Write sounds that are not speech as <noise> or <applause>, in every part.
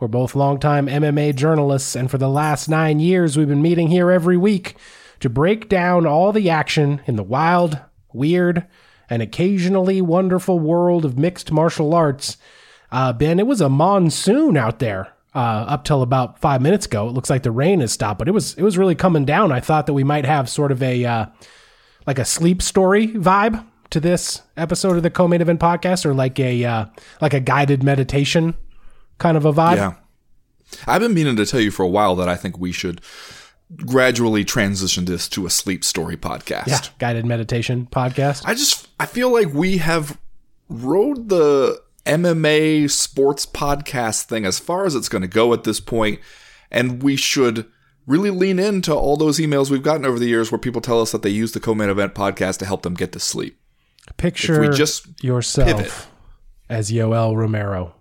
We're both longtime MMA journalists, and for the last nine years, we've been meeting here every week to break down all the action in the wild, weird, and occasionally wonderful world of mixed martial arts. Uh, ben, it was a monsoon out there uh, up till about five minutes ago. It looks like the rain has stopped, but it was it was really coming down. I thought that we might have sort of a uh, like a sleep story vibe to this episode of the co-main event podcast, or like a uh, like a guided meditation kind of a vibe. Yeah. I've been meaning to tell you for a while that I think we should gradually transition this to a sleep story podcast. Yeah, guided meditation podcast. I just I feel like we have rode the MMA sports podcast thing as far as it's going to go at this point, and we should really lean into all those emails we've gotten over the years where people tell us that they use the co-main event podcast to help them get to sleep. Picture If we just yourself pivot. as Yoel Romero,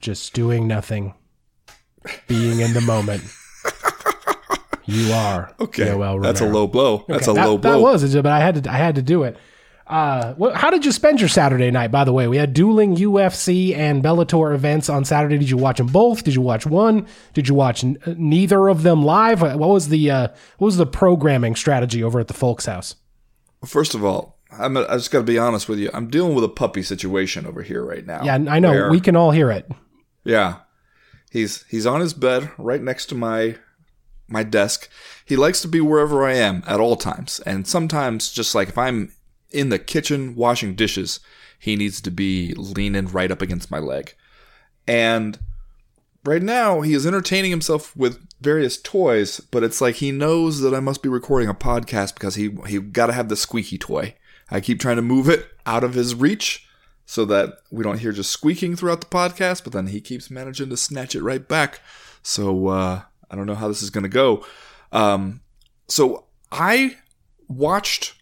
just doing nothing, being in the moment. You are Okay, Yoel Romero. that's a low blow. That's Okay, a that, low blow. That was, but I had to. I had to do it. Uh, wh- how did you spend your Saturday night? By the way, we had dueling UFC and Bellator events on Saturday. Did you watch them both? Did you watch one? Did you watch n- neither of them live? What was the uh, what was the programming strategy over at the Fowlkes House? First of all, I'm, I just got to be honest with you. I'm dealing with a puppy situation over here right now. Yeah, I know where- we can all hear it. Yeah. He's he's on his bed right next to my my desk. He likes to be wherever I am at all times. And sometimes just like if I'm in the kitchen washing dishes, he needs to be leaning right up against my leg. And right now he is entertaining himself with various toys, but it's like he knows that I must be recording a podcast because he he got to have the squeaky toy. I keep trying to move it out of his reach so that we don't hear just squeaking throughout the podcast, but then he keeps managing to snatch it right back. So uh, I don't know how this is going to go. Um, so I watched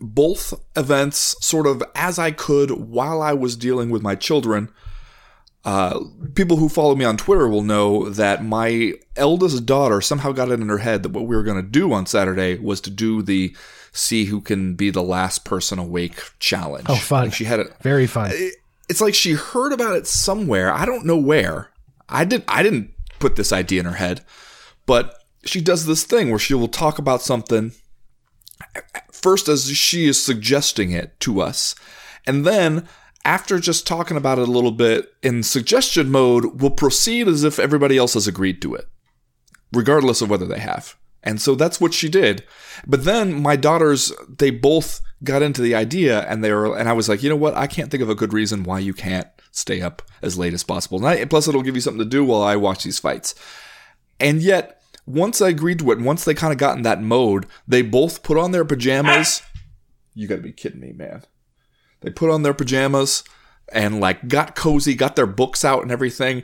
both events sort of as I could while I was dealing with my children. Uh, people who follow me on Twitter will know that my eldest daughter somehow got it in her head that what we were going to do on Saturday was to do the see who can be the last person awake challenge. Oh, fun. Like she had it Very fun. it's like she heard about it somewhere. I don't know where. I did I didn't put this idea in her head, but she does this thing where she will talk about something first as she is suggesting it to us, and then after just talking about it a little bit in suggestion mode, will proceed as if everybody else has agreed to it, regardless of whether they have. And so that's what she did. But then my daughters, they both got into the idea and they were, and I was like, you know what? I can't think of a good reason why you can't stay up as late as possible. And I, plus it'll give you something to do while I watch these fights. And yet, once I agreed to it, once they kind of got in that mode, they both put on their pajamas. You gotta be kidding me, man. They put on their pajamas and like got cozy, got their books out and everything,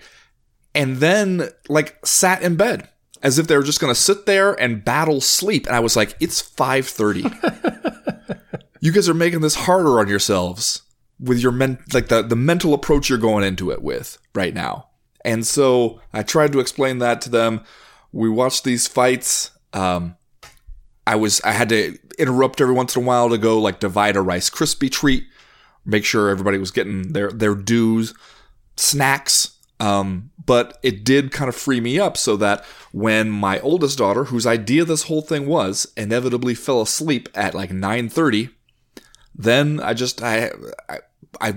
and then like sat in bed as if they were just gonna sit there and battle sleep. And I was like, it's 5:30. <laughs> you guys are making this harder on yourselves with your men like the, the mental approach you're going into it with right now. And so I tried to explain that to them. We watched these fights. Um, I was I had to interrupt every once in a while to go like divide a Rice Krispie treat, make sure everybody was getting their their dues, snacks. Um, but it did kind of free me up so that when my oldest daughter, whose idea this whole thing was, inevitably fell asleep at like nine thirty, then I just I I, I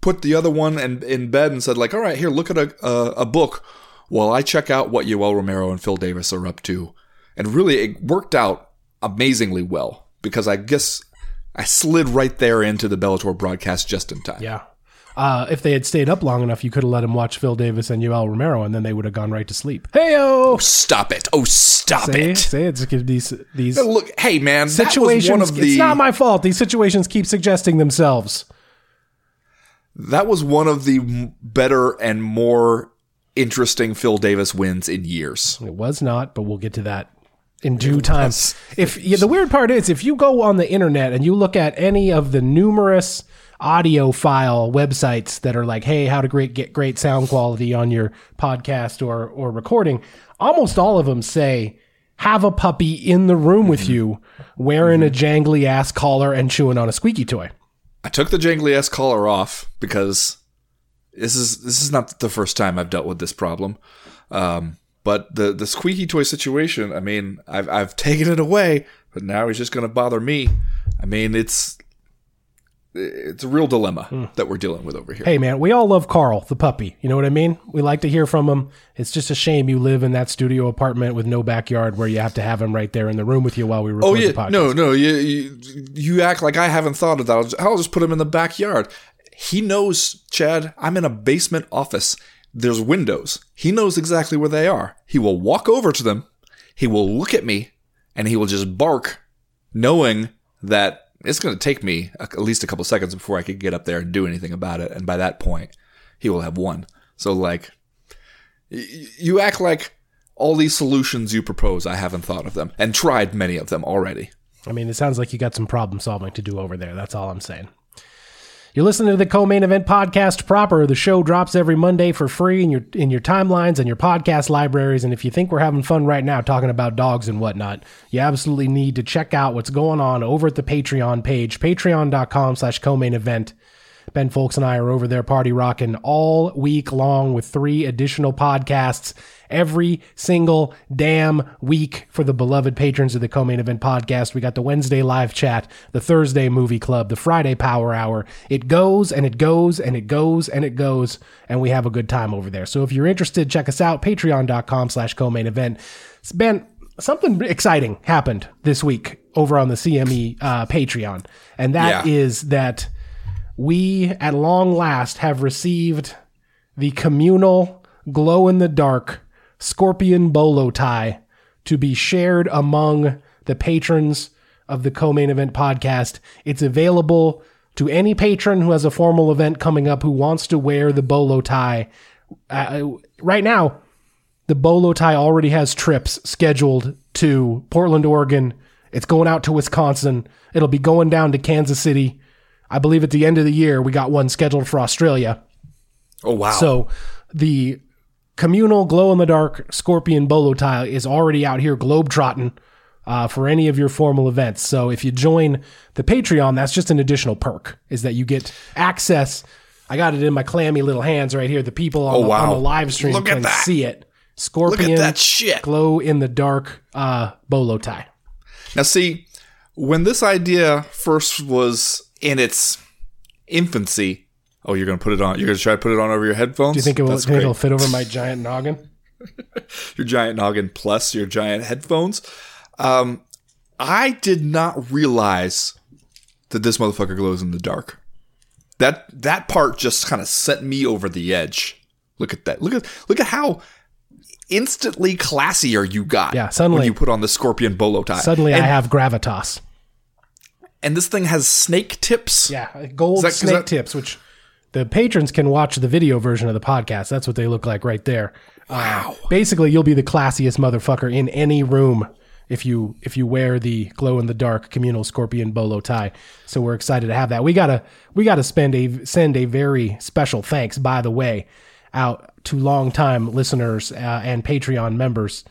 put the other one in, in bed and said like, all right, here, look at a a, a book while I check out what Yoel Romero and Phil Davis are up to. And really, it worked out amazingly well because I guess I slid right there into the Bellator broadcast just in time. Yeah. Uh, if they had stayed up long enough, you could have let them watch Phil Davis and Yoel Romero, and then they would have gone right to sleep. Hey, oh, Stop it! Oh, stop Say, it! say it's these these Look, hey man, that was situations. one of the it's not my fault. These situations keep suggesting themselves. that was one of the better and more interesting Phil Davis wins in years. It was not, but we'll get to that in due time. If yeah, the weird part is, if you go on the internet and you look at any of the numerous audio file websites that are like, "Hey, how to great get great sound quality on your podcast or or recording," almost all of them say, "Have a puppy in the room with you, wearing a jangly ass collar and chewing on a squeaky toy." I took the jangly ass collar off because this is this is not the first time I've dealt with this problem. Um, but the the squeaky toy situation, I mean, I've I've taken it away, but now he's just going to bother me. I mean, it's it's a real dilemma hmm. that we're dealing with over here. Hey man, we all love Carl, the puppy. You know what I mean? We like to hear from him. It's just a shame you live in that studio apartment with no backyard where you have to have him right there in the room with you while we oh, record Oh the yeah, podcast. no, no, you, you you act like I haven't thought of that. I'll just, I'll just put him in the backyard. He knows, Chad. I'm in a basement office. There's windows. He knows exactly where they are. He will walk over to them. He will look at me, and he will just bark, knowing that it's going to take me at least a couple seconds before I could get up there and do anything about it. And by that point, he will have won. So like, you act like all these solutions you propose, I haven't thought of them and tried many of them already. I mean, it sounds like you got some problem solving to do over there. That's all I'm saying. You're listening to the co-main event podcast proper. The show drops every Monday for free in your in your timelines and your podcast libraries. And if you think we're having fun right now talking about dogs and whatnot, you absolutely need to check out what's going on over at the Patreon page, patreon.com slash co-main event. Ben Fowlkes and I are over there party rocking all week long with three additional podcasts every single damn week for the beloved patrons of the co-main event podcast. We got the Wednesday live chat, the Thursday movie club, the Friday power hour. It goes and it goes and it goes and it goes and we have a good time over there. So if you're interested, check us out, patreon.com slash co-main event. Ben, something exciting happened this week over on the CME uh, Patreon. And that is Yeah. that we at long last have received the communal glow in the dark scorpion bolo tie to be shared among the patrons of the co-main event podcast. It's available to any patron who has a formal event coming up who wants to wear the bolo tie. Uh, right now, the bolo tie already has trips scheduled to Portland, Oregon. It's going out to Wisconsin. It'll be going down to Kansas City. I believe at the end of the year, we got one scheduled for Australia. Oh wow! So the communal glow in the dark scorpion bolo tie is already out here globetrotting uh, for any of your formal events. So if you join the Patreon, that's just an additional perk is that you get access. I got it in my clammy little hands right here. The people on, Oh, the, wow. on the live stream Look can see it. Look Scorpion at that shit. glow in the dark uh, bolo tie. Now, see, when this idea first was in its infancy, oh, you're to put it on. You're to try to put it on over your headphones. Do you think it will, think it'll fit over my giant noggin? <laughs> Your giant noggin plus your giant headphones. Um, I did not realize that this motherfucker glows in the dark. That that part just kind of sent me over the edge. Look at that. Look at look at how instantly classier you got. Yeah, suddenly- when you put on the scorpion bolo tie. Suddenly and, I have gravitas. And this thing has snake tips. Yeah, gold that- snake that- tips, which the patrons can watch the video version of the podcast. That's what they look like right there. Wow. Basically, you'll be the classiest motherfucker in any room if you if you wear the glow in the dark communal scorpion bolo tie. So we're excited to have that. We gotta we gotta spend a send a very special thanks, by the way, out to longtime listeners uh, and Patreon members,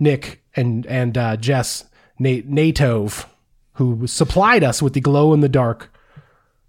Nick and and uh, Jess Na- Natove, who supplied us with the glow in the dark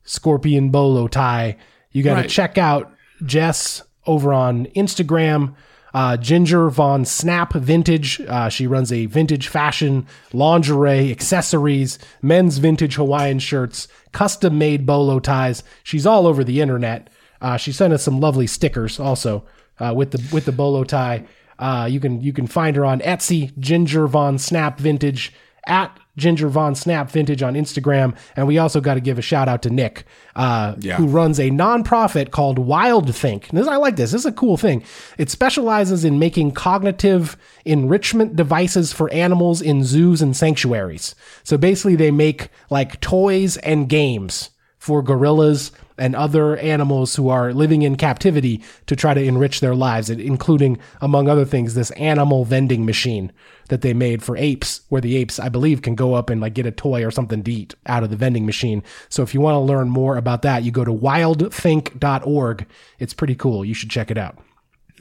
scorpion bolo tie. You got to Right. check out Jess over on Instagram. Uh, Ginger Von Snap Vintage. Uh, she runs a vintage fashion, lingerie, accessories, men's vintage Hawaiian shirts, custom made bolo ties. She's all over the internet. Uh, she sent us some lovely stickers also uh, with the with the bolo tie. Uh, you can you can find her on Etsy, Ginger Von Snap Vintage at Ginger Von Snap Vintage on Instagram. And we also got to give a shout out to Nick, uh, Yeah. who runs a nonprofit called Wild Think. This, I like this. This is a cool thing. It specializes in making cognitive enrichment devices for animals in zoos and sanctuaries. So basically, they make like toys and games for gorillas and other animals who are living in captivity to try to enrich their lives, including, among other things, this animal vending machine that they made for apes, where the apes, I believe, can go up and like get a toy or something to eat out of the vending machine. So if you want to learn more about that, you go to wildthink.org. It's pretty cool. You should check it out.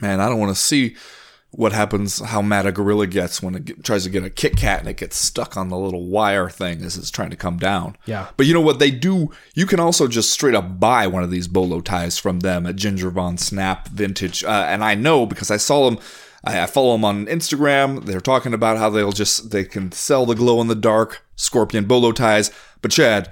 Man, I don't want to see what happens, how mad a gorilla gets when it get, tries to get a Kit Kat and it gets stuck on the little wire thing as it's trying to come down. Yeah. But you know what they do? You can also just straight up buy one of these bolo ties from them at Ginger Von Snap Vintage. Uh, and I know because I saw them. I, I follow them on Instagram. They're talking about how they'll just they can sell the glow in the dark scorpion bolo ties. But Chad,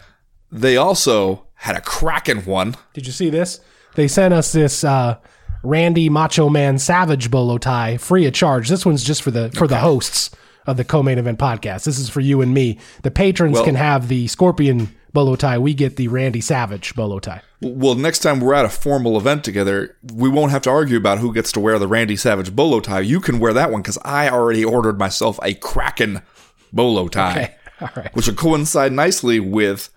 they also had a Kraken one. Did you see this? They sent us this. Uh, Randy Macho Man Savage bolo tie free of charge. This one's just for the for the hosts of the co-main event podcast. This is for you and me. The patrons Well- can have the Scorpion bolo tie. We get the Randy Savage bolo tie. Well, next time we're at a formal event together, we won't have to argue about who gets to wear the Randy Savage bolo tie. You can wear that one because I already ordered myself a Kraken bolo tie, Okay. <laughs> All right. which will coincide nicely with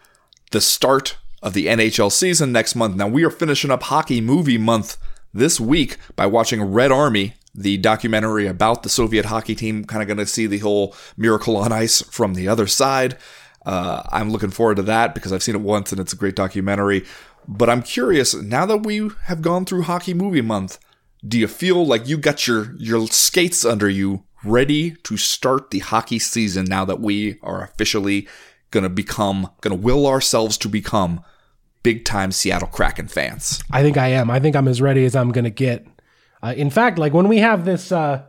the start of the NHL season next month. Now, we are finishing up Hockey Movie Month this week by watching Red Army, the documentary about the Soviet hockey team. Kind of going to see the whole Miracle on Ice from the other side. Uh, I'm looking forward to that because I've seen it once and it's a great documentary. But I'm curious now that we have gone through Hockey Movie Month, do you feel like you got your your skates under you, ready to start the hockey season? Now that we are officially gonna become, gonna will ourselves to become big time Seattle Kraken fans. I think I am. I think I'm as ready as I'm going to get. Uh, in fact, like when we have this, uh,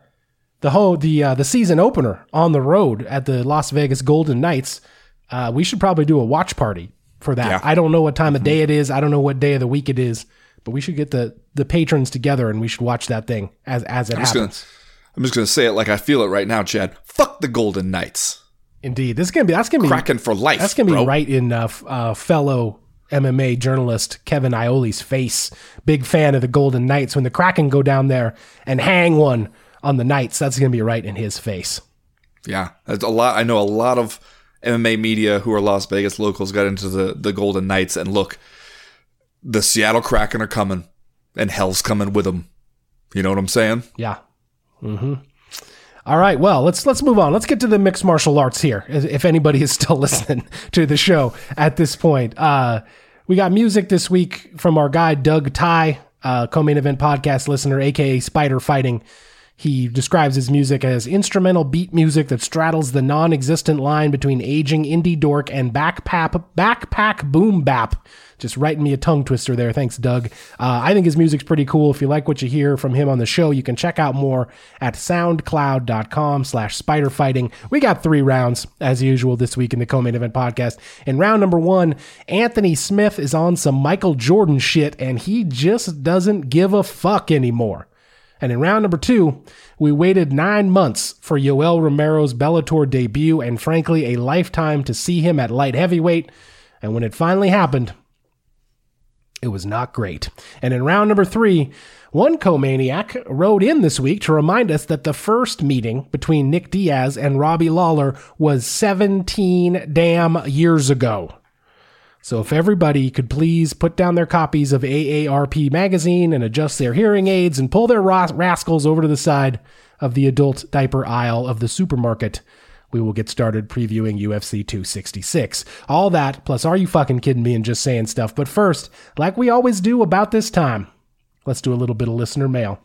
the whole the uh, the season opener on the road at the Las Vegas Golden Knights, uh, we should probably do a watch party for that. Yeah. I don't know what time of day it is. I don't know what day of the week it is, but we should get the the patrons together and we should watch that thing as as it I'm just gonna, happens. I'm just gonna say it like I feel it right now, Chad. Fuck the Golden Knights. Indeed, this is gonna be that's gonna be Kraken for life. That's gonna be bro. right in uh, uh, fellow MMA journalist Kevin Iole's face. Big fan of the Golden Knights. When the Kraken go down there and hang one on the Knights, that's gonna be right in his face. Yeah, that's a lot. I know a lot of MMA media who are Las Vegas locals got into the the Golden Knights, and look, the Seattle Kraken are coming, and hell's coming with them. You know what I'm saying? Yeah. Mm-hmm. All right. Well, let's let's move on. Let's get to the mixed martial arts here. If anybody is still <laughs> listening to the show at this point, uh, we got music this week from our guy Doug Ty, uh, co-main event podcast listener, aka Spider Fighting. He describes his music as instrumental beat music that straddles the non-existent line between aging indie dork and backpack backpack boom bap. Just writing me a tongue twister there. Thanks, Doug. Uh, I think his music's pretty cool. If you like what you hear from him on the show, you can check out more at soundcloud.com slash spiderfighting. We got three rounds, as usual, this week in the co-main event podcast. In round number one, Anthony Smith is on some Michael Jordan shit, and he just doesn't give a fuck anymore. And in round number two, we waited nine months for Yoel Romero's Bellator debut and frankly a lifetime to see him at light heavyweight. And when it finally happened, it was not great. And in round number three, one co-maniac rode in this week to remind us that the first meeting between Nick Diaz and Robbie Lawler was 17 damn years ago. So if everybody could please put down their copies of AARP magazine and adjust their hearing aids and pull their ras- rascals over to the side of the adult diaper aisle of the supermarket, we will get started previewing UFC 266. All that, plus are you fucking kidding me and just saying stuff. But first, like we always do about this time, let's do a little bit of listener mail.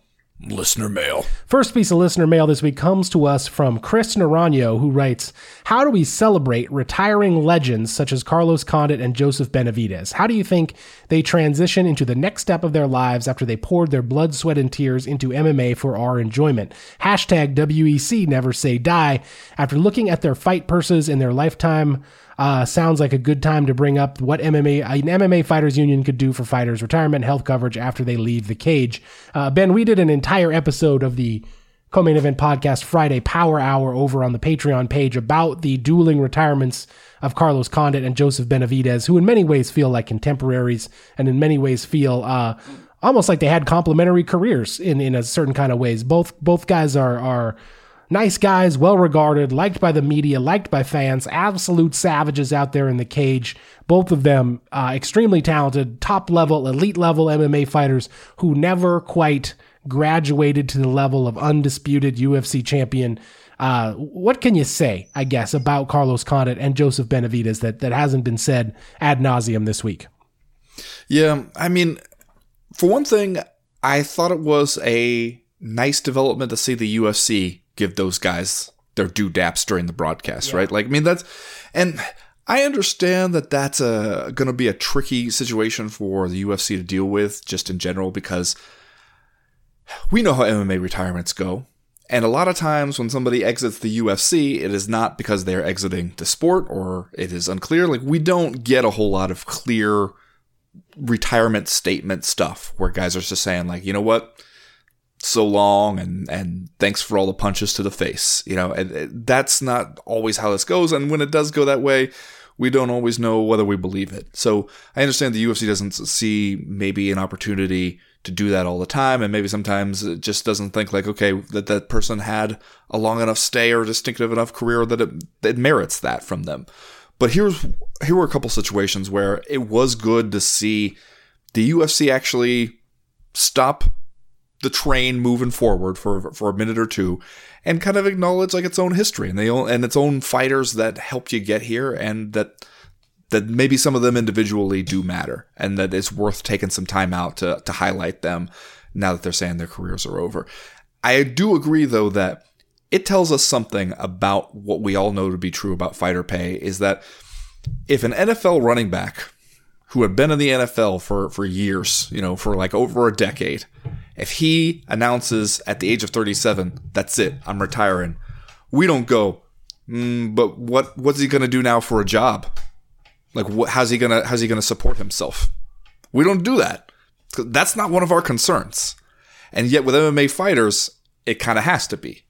Listener mail. First piece of listener mail this week comes to us from Chris Naranjo, who writes How do we celebrate retiring legends such as Carlos Condit and Joseph Benavidez? How do you think they transition into the next step of their lives after they poured their blood, sweat, and tears into MMA for our enjoyment? Hashtag WEC never say die. After looking at their fight purses in their lifetime, uh, sounds like a good time to bring up what MMA an MMA fighters union could do for fighters' retirement health coverage after they leave the cage. Uh, ben, we did an entire episode of the co-main event podcast Friday Power Hour over on the Patreon page about the dueling retirements of Carlos Condit and Joseph Benavidez, who in many ways feel like contemporaries and in many ways feel uh, almost like they had complementary careers in in a certain kind of ways. Both both guys are are nice guys, well regarded, liked by the media, liked by fans, absolute savages out there in the cage. Both of them uh, extremely talented, top level, elite level MMA fighters who never quite graduated to the level of undisputed UFC champion. Uh, what can you say, I guess, about Carlos Condit and Joseph Benavidez that, that hasn't been said ad nauseum this week? Yeah, I mean, for one thing, I thought it was a nice development to see the UFC give those guys their due daps during the broadcast, yeah. right? Like, I mean, that's, and I understand that that's uh, a going to be a tricky situation for the UFC to deal with, just in general, because we know how MMA retirements go. And a lot of times when somebody exits the UFC, it is not because they're exiting the sport or it is unclear. Like, we don't get a whole lot of clear retirement statement stuff where guys are just saying, like, you know what? So long and and thanks for all the punches to the face you know and that's not always how this goes. And when it does go that way we don't always know whether we believe it. So i understand the ufc doesn't see maybe an opportunity to do that all the time. And maybe sometimes it just doesn't think like okay that that person had a long enough stay or distinctive enough career that it, it merits that from them. But here's here were a couple situations where it was good to see the ufc actually stop the train moving forward for for a minute or two and kind of acknowledge like its own history and they and its own fighters that helped you get here and that that maybe some of them individually do matter and that it's worth taking some time out to to highlight them now that they're saying their careers are over. I do agree though that it tells us something about what we all know to be true about fighter pay is that if an NFL running back who had been in the NFL for, for years, you know, for like over a decade, if he announces at the age of 37, that's it, I'm retiring, we don't go, mm, but what what's he gonna do now for a job? Like, what, how's he gonna how's he gonna support himself? We don't do that. That's not one of our concerns. And yet, with MMA fighters, it kind of has to be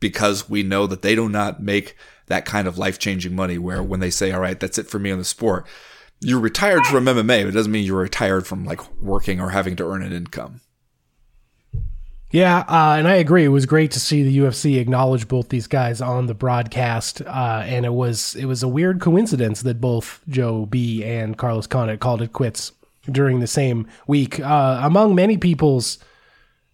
because we know that they do not make that kind of life changing money. Where when they say, "All right, that's it for me in the sport," you're retired from MMA. But it doesn't mean you're retired from like working or having to earn an income. Yeah, uh, and I agree. It was great to see the UFC acknowledge both these guys on the broadcast, uh, and it was it was a weird coincidence that both Joe B and Carlos Condit called it quits during the same week. Uh, among many people's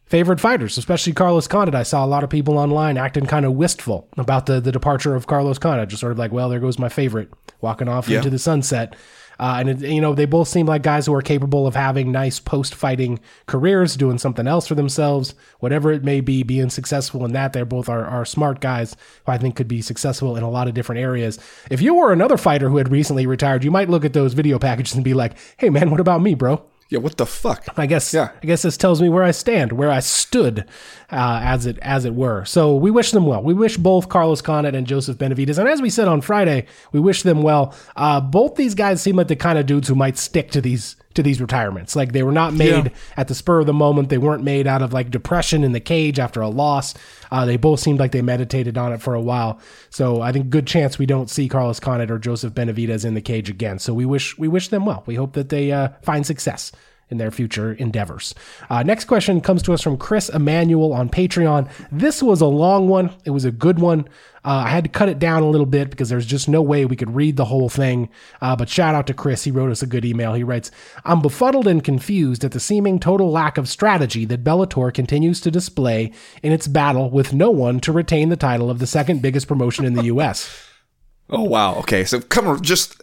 favorite fighters, especially Carlos Condit, I saw a lot of people online acting kind of wistful about the the departure of Carlos Condit, just sort of like, well, there goes my favorite, walking off yeah. into the sunset. Uh, and, it, you know, they both seem like guys who are capable of having nice post fighting careers, doing something else for themselves, whatever it may be, being successful in that. They're both are, are smart guys who I think could be successful in a lot of different areas. If you were another fighter who had recently retired, you might look at those video packages and be like, hey, man, what about me, bro? Yeah, what the fuck? I guess. Yeah. I guess this tells me where I stand, where I stood, uh, as it as it were. So we wish them well. We wish both Carlos Condit and Joseph Benavidez, and as we said on Friday, we wish them well. Uh, both these guys seem like the kind of dudes who might stick to these to these retirements. Like they were not made yeah. at the spur of the moment. They weren't made out of like depression in the cage after a loss. Uh, they both seemed like they meditated on it for a while. So I think good chance we don't see Carlos Condit or Joseph Benavidez in the cage again. So we wish we wish them well. We hope that they uh, find success in their future endeavors. Uh, next question comes to us from Chris Emanuel on Patreon. This was a long one. It was a good one. Uh, I had to cut it down a little bit because there's just no way we could read the whole thing. Uh, but shout out to Chris. He wrote us a good email. He writes I'm befuddled and confused at the seeming total lack of strategy that Bellator continues to display in its battle with no one to retain the title of the second biggest promotion in the U.S. <laughs> oh, wow. Okay. So come on, just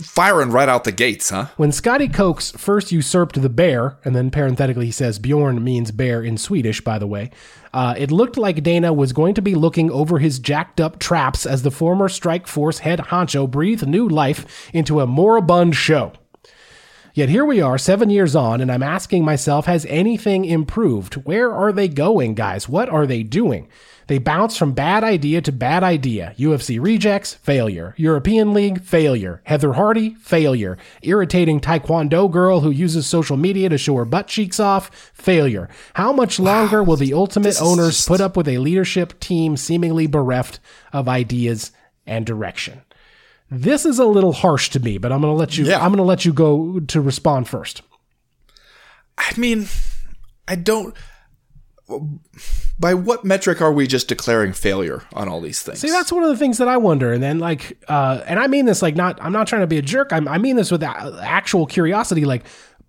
firing right out the gates, huh? When Scotty Coker first usurped the bear, and then parenthetically he says Bjorn means bear in Swedish, by the way, uh, it looked like Dana was going to be looking over his jacked up traps as the former Strikeforce head honcho breathed new life into a moribund show. Yet here we are, seven years on, and I'm asking myself, has anything improved? Where are they going, guys? What are they doing? They bounce from bad idea to bad idea. UFC rejects, failure. European League, failure. Heather Hardy, failure. Irritating Taekwondo girl who uses social media to show her butt cheeks off, failure. How much longer wow. will the ultimate owners just... put up with a leadership team seemingly bereft of ideas and direction? This is a little harsh to me, but I'm going to let you yeah. I'm going to let you go to respond first. I mean, I don't by what metric are we just declaring failure on all these things? See, that's one of the things that I wonder. And then, like, uh, and I mean this like not. I'm not trying to be a jerk. I'm, I mean this with actual curiosity. Like,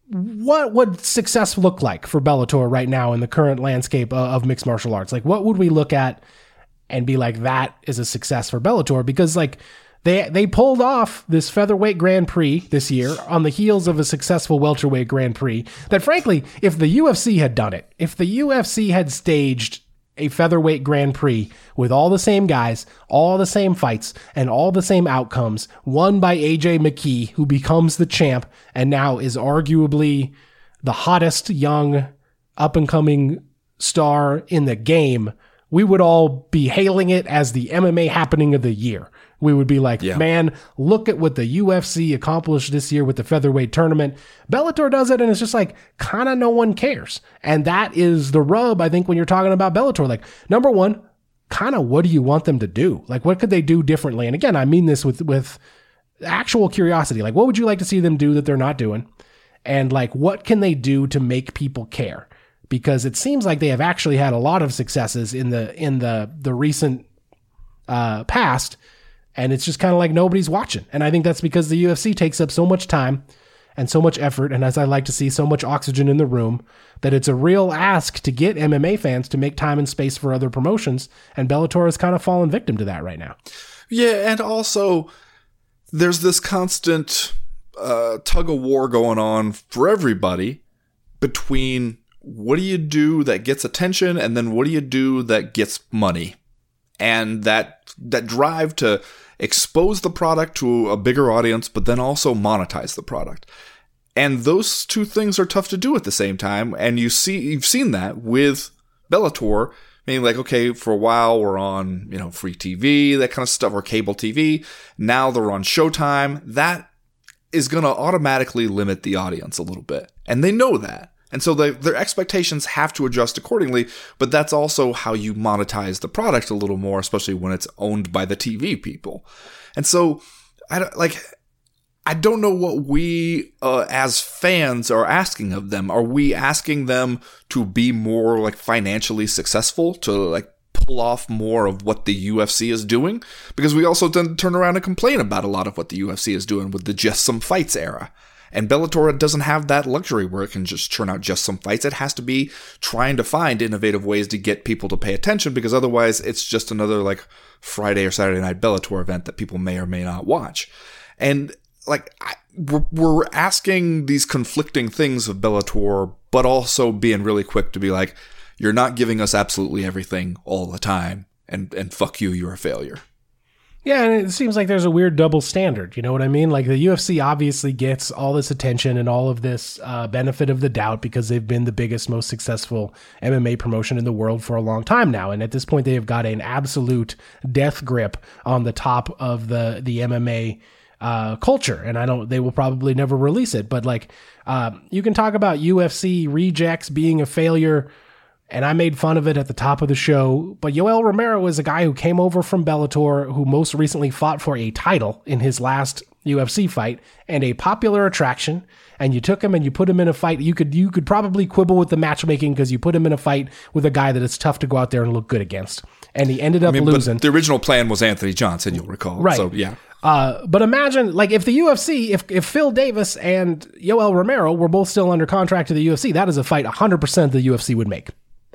what would success look like for Bellator right now in the current landscape of, of mixed martial arts? Like, what would we look at and be like, that is a success for Bellator? Because like they they pulled off this featherweight Grand Prix this year on the heels of a successful welterweight Grand Prix. That frankly, if the UFC had done it, if the UFC had staged a featherweight Grand Prix with all the same guys, all the same fights, and all the same outcomes, won by AJ McKee, who becomes the champ and now is arguably the hottest young up and coming star in the game, we would all be hailing it as the MMA happening of the year. We would be like, yeah. man, look at what the UFC accomplished this year with the featherweight tournament. Bellator does it, and it's just like, kind of no one cares. And that is the rub, I think, when you're talking about Bellator. Like, number one, kind of what do you want them to do? Like, what could they do differently? And again, I mean this with, with actual curiosity. Like, what would you like to see them do that they're not doing? And like, what can they do to make people care? Because it seems like they have actually had a lot of successes in the in the the recent uh, past and it's just kind of like nobody's watching. And I think that's because the UFC takes up so much time and so much effort, and as I like to see, so much oxygen in the room that it's a real ask to get MMA fans to make time and space for other promotions. And Bellator has kind of fallen victim to that right now. Yeah, and also there's this constant uh, tug of war going on for everybody between what do you do that gets attention and then what do you do that gets money and that that drive to expose the product to a bigger audience, but then also monetize the product. And those two things are tough to do at the same time. And you see, you've seen that with Bellator, meaning like, okay, for a while we're on, you know, free TV, that kind of stuff, or cable TV. Now they're on Showtime. That is going to automatically limit the audience a little bit. And they know that. And so they, their expectations have to adjust accordingly, but that's also how you monetize the product a little more, especially when it's owned by the TV people. And so, I don't, like, I don't know what we uh, as fans are asking of them. Are we asking them to be more like financially successful, to like pull off more of what the UFC is doing? Because we also then turn around and complain about a lot of what the UFC is doing with the just some fights era. And Bellator doesn't have that luxury where it can just churn out just some fights. It has to be trying to find innovative ways to get people to pay attention because otherwise it's just another like Friday or Saturday night Bellator event that people may or may not watch. And like, I, we're, we're asking these conflicting things of Bellator, but also being really quick to be like, you're not giving us absolutely everything all the time. And, and fuck you, you're a failure. Yeah, and it seems like there's a weird double standard. You know what I mean? Like the UFC obviously gets all this attention and all of this uh, benefit of the doubt because they've been the biggest, most successful MMA promotion in the world for a long time now. And at this point, they have got an absolute death grip on the top of the the MMA uh, culture. And I don't. They will probably never release it. But like, uh, you can talk about UFC rejects being a failure and I made fun of it at the top of the show. But Yoel Romero is a guy who came over from Bellator, who most recently fought for a title in his last UFC fight, and a popular attraction. And you took him and you put him in a fight. You could you could probably quibble with the matchmaking because you put him in a fight with a guy that it's tough to go out there and look good against. And he ended up I mean, losing. the original plan was Anthony Johnson, you'll recall. Right. So yeah. Uh, but imagine, like, if the UFC, if, if Phil Davis and Yoel Romero were both still under contract to the UFC, that is a fight 100% the UFC would make.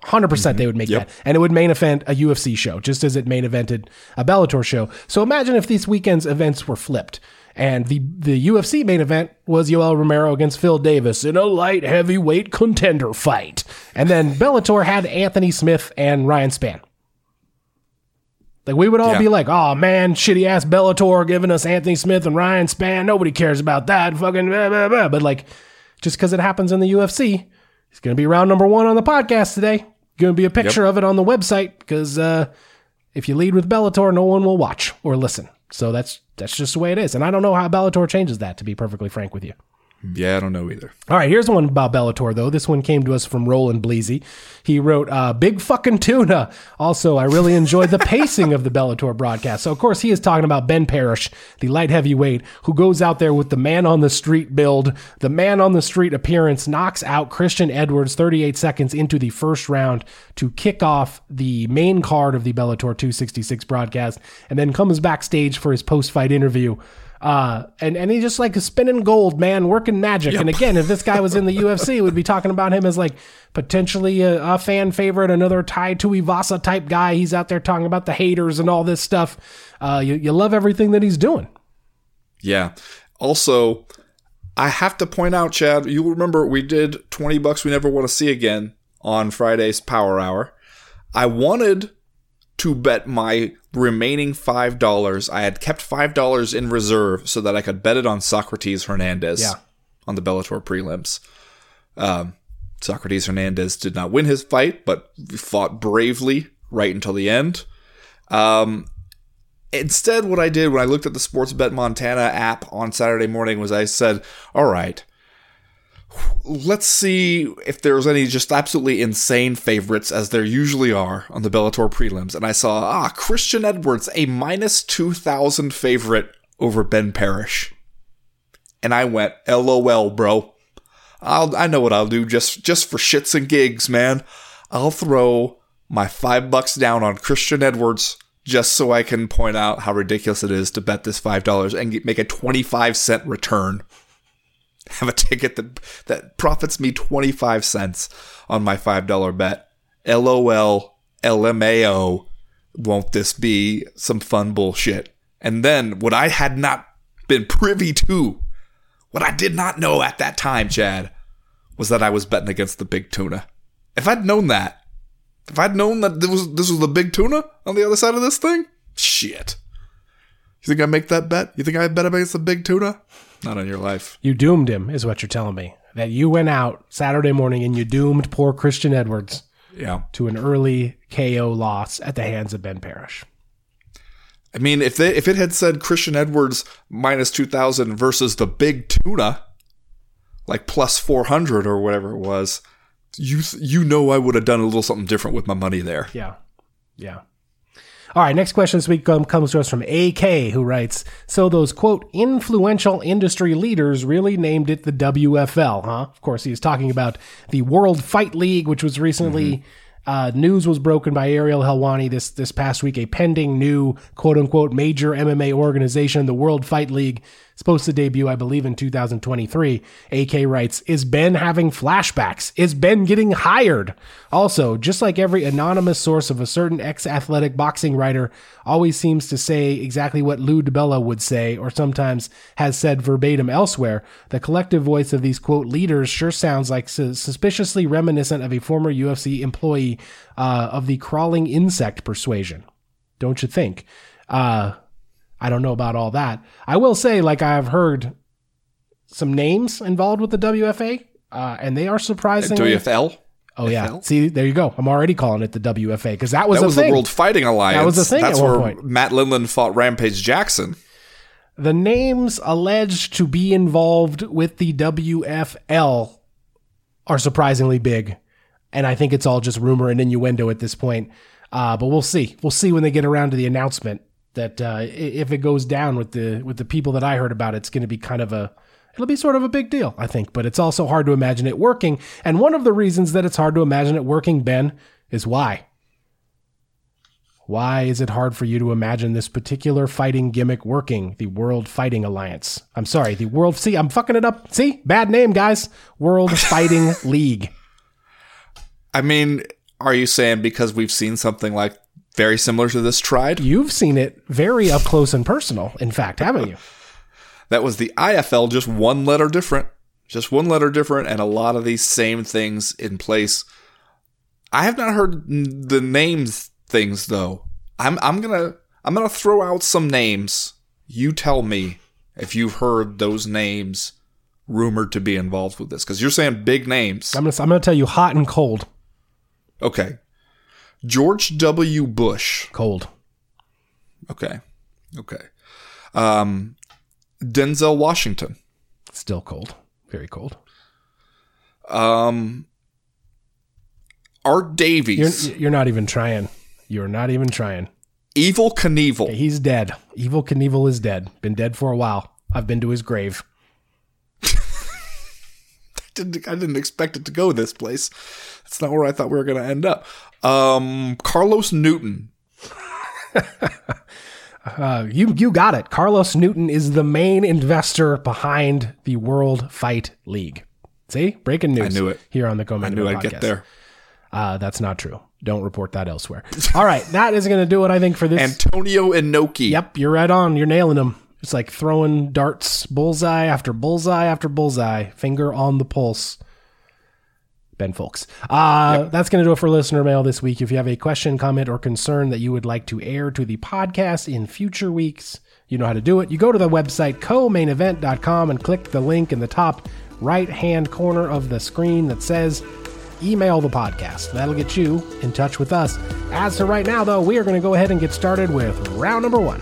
100% mm hmm they would make yep. that. And it would main event a UFC show, just as it main evented a Bellator show. So imagine if these weekend's events were flipped. And the, the UFC main event was Yoel Romero against Phil Davis in a light heavyweight contender fight. And then Bellator had Anthony Smith and Ryan Spann. Like we would all yeah. be like, "Oh man, shitty ass Bellator giving us Anthony Smith and Ryan Spann. Nobody cares about that. Fucking blah, blah, blah. But like, just because it happens in the UFC, it's gonna be round number one on the podcast today. Going to be a picture yep. of it on the website because uh, if you lead with Bellator, no one will watch or listen. So that's that's just the way it is. And I don't know how Bellator changes that. To be perfectly frank with you. Yeah, I don't know either. All right, here's one about Bellator, though. This one came to us from Roland Bleasy. He wrote, uh, Big fucking tuna. Also, I really enjoyed the pacing of the Bellator broadcast. So, of course, he is talking about Ben Parrish, the light heavyweight, who goes out there with the man on the street build, the man on the street appearance, knocks out Christian Edwards 38 seconds into the first round to kick off the main card of the Bellator 266 broadcast, and then comes backstage for his post fight interview. Uh, and, and he's just like spinning gold, man, working magic. And again, if this guy was in the <laughs> UFC, we'd be talking about him as like potentially a, a fan favorite, another Tai Tuivasa type guy. He's out there talking about the haters and all this stuff. Uh, you, you love everything that he's doing. Yeah. Also, I have to point out, Chad, you remember we did 20 bucks we never want to see again on Friday's Power Hour. I wanted to bet my remaining $5. I had kept $5 in reserve so that I could bet it on Socrates Hernandez Yeah. on the Bellator prelims. Um, Socrates Hernandez did not win his fight, but fought bravely right until the end. Um, instead, what I did when I looked at the Sportsbet Montana app on Saturday morning was I said, all right, let's see if there's any just absolutely insane favorites, as there usually are on the Bellator prelims. And I saw, ah, Christian Edwards, a minus 2,000 favorite over Ben Parrish. And I went, LOL, bro. I'll, I know what I'll do just, just for shits and gigs, man. I'll throw my five bucks down on Christian Edwards just so I can point out how ridiculous it is to bet this $5 and make a 25 cent return <laughs> have a ticket that that profits me 25 cents on my $5 bet. LOL, LMAO, won't this be some fun bullshit? And then what I had not been privy to, what I did not know at that time, Chad, was that I was betting against the big tuna. If I'd known that, if I'd known that this was this was the big tuna on the other side of this thing, shit. You think I make that bet? You think I bet against the big tuna? Not on your life. You doomed him, is what you're telling me. That you went out Saturday morning and you doomed poor Christian Edwards Yeah. to an early KO loss at the hands of Ben Parrish. I mean, if they if it had said Christian Edwards minus two thousand versus the big tuna, like plus four hundred or whatever it was, you you know I would have done a little something different with my money there. Yeah. Yeah. All right, next question this week comes to us from AK, who writes So, those quote, influential industry leaders really named it the WFL, huh? Of course, he's talking about the World Fight League, which was recently. Uh, news was broken by Ariel Helwani this this past week. A pending new quote unquote major MMA organization, the World Fight League, supposed to debut, I believe, in 2023. AK writes, Is Ben having flashbacks? Is Ben getting hired? Also, just like every anonymous source of a certain ex athletic boxing writer always seems to say exactly what Lou DiBella would say, or sometimes has said verbatim elsewhere, the collective voice of these quote leaders sure sounds like su- suspiciously reminiscent of a former UFC employee uh, of the crawling insect persuasion. Don't you think? Uh, I don't know about all that. I will say, like I've heard some names involved with the WFA, uh, and they are surprisingly. WFL. oh yeah, FL? see there you go. I'm already calling it the WFA because that was That was thing. the World Fighting Alliance. That was a thing That's where point. Matt Lindland fought Rampage Jackson. the names alleged to be involved with the WFL are surprisingly big, and I think it's all just rumor and innuendo at this point. Uh, but we'll see. We'll see when they get around to the announcement that uh, if it goes down with the with the people that I heard about, it's going to be kind of a it'll be sort of a big deal, I think. But it's also hard to imagine it working. And one of the reasons that it's hard to imagine it working, Ben, is why. Why is it hard for you to imagine this particular fighting gimmick working? The World Fighting Alliance. I'm sorry, the World. See, I'm fucking it up. See, bad name, guys. World <laughs> Fighting League. I mean, are you saying because we've seen something like very similar to this tried? You've seen it very up close and personal, in fact, haven't you? <laughs> That was the IFL, just one letter different. Just one letter different, and a lot of these same things in place. I have not heard the names things though. I'm I'm gonna I'm gonna throw out some names. You tell me if you've heard those names rumored to be involved with this, because you're saying big names. I'm gonna, I'm gonna tell you hot and cold. Okay, George W. Bush. Cold. Okay, okay. Um, Denzel Washington. Still cold. Very cold. Um, Art You're, Davies, you're not even trying. You're not even trying. Evel Knievel. He's dead. Evel Knievel is dead. Been dead for a while. I've been to his grave. Didn't I didn't expect it to go this place. That's not where I thought we were going to end up. Um, Carlos Newton. <laughs> Uh, you you got it. Carlos Newton is the main investor behind the World Fight League. See, breaking news. I knew it. here on the Command. I knew I'd get there. Uh, that's not true. Don't report that elsewhere. All right, that is going to do it. I think for this. Antonio Inoki. Yep, you're right on. You're nailing them. It's like throwing darts, bullseye after bullseye after bullseye, finger on the pulse. Ben Fowlkes. Uh, That's going to do it for listener mail this week. If you have a question, comment, or concern that you would like to air to the podcast in future weeks, you know how to do it. You go to the website co-mainevent.com and click the link in the top right hand corner of the screen that says email the podcast. That'll get you in touch with us. As for right now, though, we are going to go ahead and get started with round number one.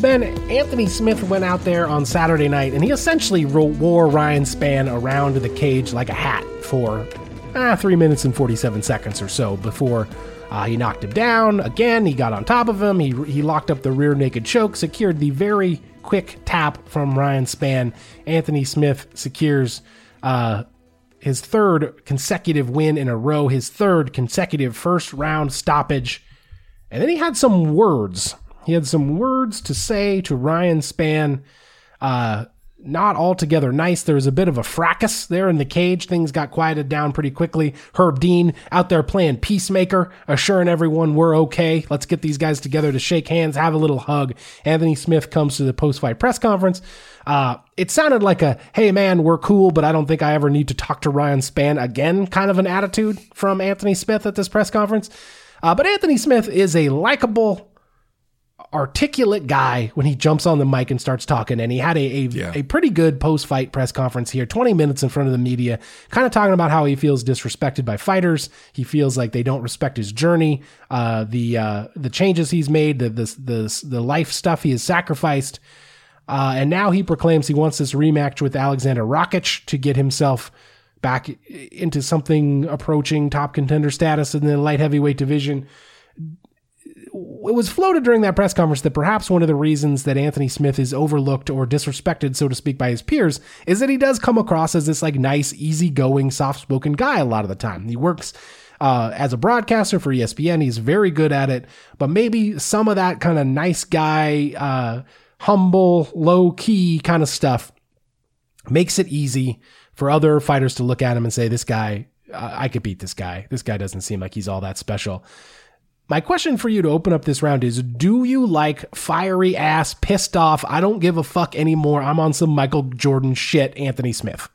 Well, Ben, Anthony Smith went out there on Saturday night and he essentially wore Ryan Spann around the cage like a hat for ah, three minutes and 47 seconds or so before uh, he knocked him down. Again, he got on top of him. He, he locked up the rear naked choke, secured the very quick tap from Ryan Spann. Anthony Smith secures uh, his third consecutive win in a row, his third consecutive first round stoppage. And then he had some words. He had some words to say to Ryan Spann. Uh, not altogether nice. There was a bit of a fracas there in the cage. Things got quieted down pretty quickly. Herb Dean out there playing peacemaker, assuring everyone we're okay. Let's get these guys together to shake hands, have a little hug. Anthony Smith comes to the post fight press conference. Uh, it sounded like a, hey man, we're cool, but I don't think I ever need to talk to Ryan Spann again kind of an attitude from Anthony Smith at this press conference. Uh, but Anthony Smith is a likable, articulate guy when he jumps on the mic and starts talking. And he had a, a, Yeah. a pretty good post fight press conference here, 20 minutes in front of the media, kind of talking about how he feels disrespected by fighters. He feels like they don't respect his journey, uh, the uh, the changes he's made, the, the the the life stuff he has sacrificed. Uh, and now he proclaims he wants this rematch with Alexander Rakic to get himself back into something approaching top contender status in the light heavyweight division it was floated during that press conference that perhaps one of the reasons that Anthony Smith is overlooked or disrespected, so to speak, by his peers is that he does come across as this like nice, easygoing, soft-spoken guy a lot of the time. He works uh, as a broadcaster for ESPN. He's very good at it, but maybe some of that kind of nice guy, uh, humble, low key kind of stuff makes it easy for other fighters to look at him and say, "This guy, I I could beat this guy. This guy doesn't seem like he's all that special." My question for you to open up this round is Do you like fiery ass, pissed off, I don't give a fuck anymore, I'm on some Michael Jordan shit, Anthony Smith?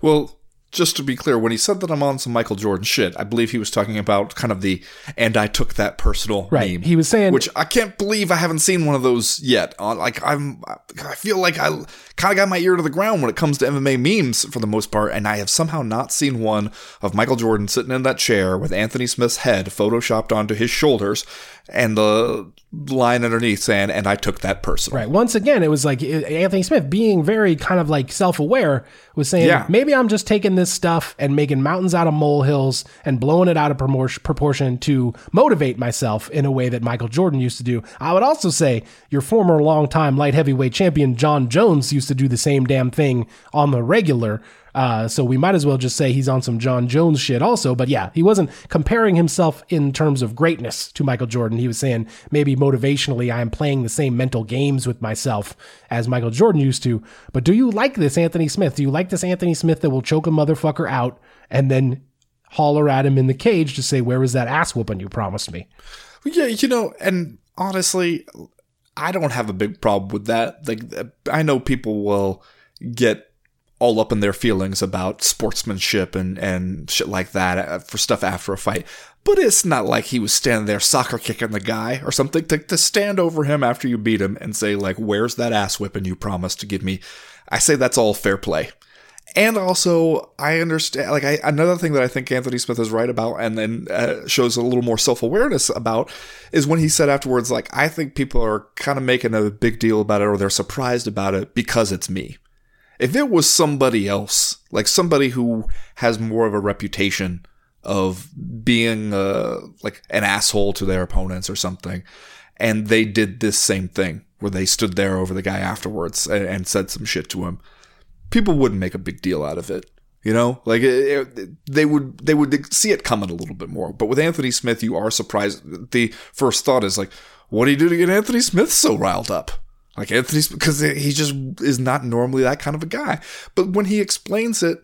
Well, just to be clear, when he said that I'm on some Michael Jordan shit, I believe he was talking about kind of the "and I took that personal" Right. meme. He was saying, which I can't believe I haven't seen one of those yet. On like I'm, I feel like I kind of got my ear to the ground when it comes to MMA memes for the most part, and I have somehow not seen one of Michael Jordan sitting in that chair with Anthony Smith's head photoshopped onto his shoulders, and the line underneath saying "and I took that personal." Right. Once again, it was like Anthony Smith being very kind of like self aware was saying, Yeah. maybe I'm just taking this stuff and making mountains out of molehills and blowing it out of proportion to motivate myself in a way that Michael Jordan used to do. I would also say your former longtime light heavyweight champion, Jon Jones, used to do the same damn thing on the regular. Uh, so we might as well just say he's on some Jon Jones shit also. But yeah, he wasn't comparing himself in terms of greatness to Michael Jordan. He was saying maybe motivationally, I am playing the same mental games with myself as Michael Jordan used to. But do you like this Anthony Smith? Do you like this Anthony Smith that will choke a motherfucker out and then holler at him in the cage to say, Where was that ass whooping you promised me? Yeah, you know, and honestly, I don't have a big problem with that. Like, I know people will get all up in their feelings about sportsmanship and, and shit like that uh, for stuff after a fight. But it's not like he was standing there soccer kicking the guy or something to, to stand over him after you beat him and say, like, where's that ass whipping you promised to give me? I say that's all fair play. And also, I understand, like, I, another thing that I think Anthony Smith is right about and then uh, shows a little more self awareness about is when he said afterwards, like, I think people are kind of making a big deal about it or they're surprised about it because it's me. If it was somebody else, like somebody who has more of a reputation of being uh, like an asshole to their opponents or something, and they did this same thing where they stood there over the guy afterwards and, and said some shit to him, people wouldn't make a big deal out of it. You know, like it, it, they would they would see it coming a little bit more. But with Anthony Smith, you are surprised. The first thought is like, what do you do to get Anthony Smith so riled up? Like Anthony, because he just is not normally that kind of a guy. But when he explains it,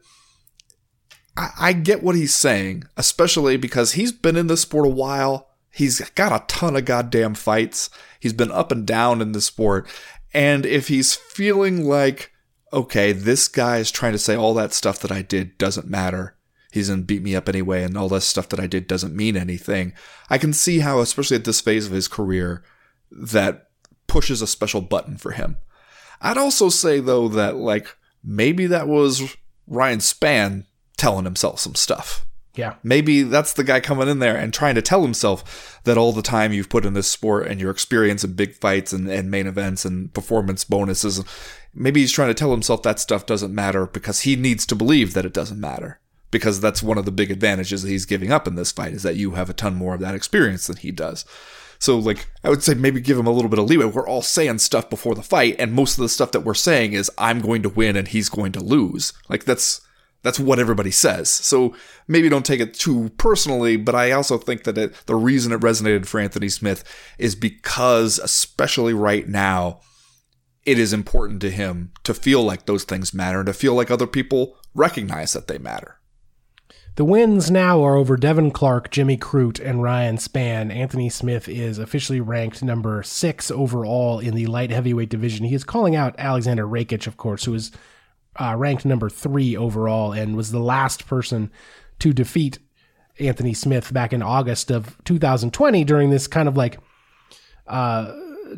I, I get what he's saying, especially because he's been in this sport a while. He's got a ton of goddamn fights. He's been up and down in the sport. And if he's feeling like, okay, this guy is trying to say all that stuff that I did doesn't matter. He's gonna beat me up anyway, and all that stuff that I did doesn't mean anything. I can see how, especially at this phase of his career, that pushes a special button for him. I'd also say though that like maybe that was Ryan Spann telling himself some stuff. Yeah. Maybe that's the guy coming in there and trying to tell himself that all the time you've put in this sport and your experience in big fights and, and main events and performance bonuses, maybe he's trying to tell himself that stuff doesn't matter because he needs to believe that it doesn't matter. Because that's one of the big advantages that he's giving up in this fight is that you have a ton more of that experience than he does. So like I would say maybe give him a little bit of leeway. We're all saying stuff before the fight, and most of the stuff that we're saying is I'm going to win and he's going to lose. Like that's that's what everybody says. So maybe don't take it too personally, but I also think that it, the reason it resonated for Anthony Smith is because, especially right now, it is important to him to feel like those things matter and to feel like other people recognize that they matter. The wins now are over Devin Clark, Jimmy Crute, and Ryan Spann. Anthony Smith is officially ranked number six overall in the light heavyweight division. He is calling out Alexander Rakic, of course, who is uh, ranked number three overall and was the last person to defeat Anthony Smith back in August of 2020 during this kind of like uh,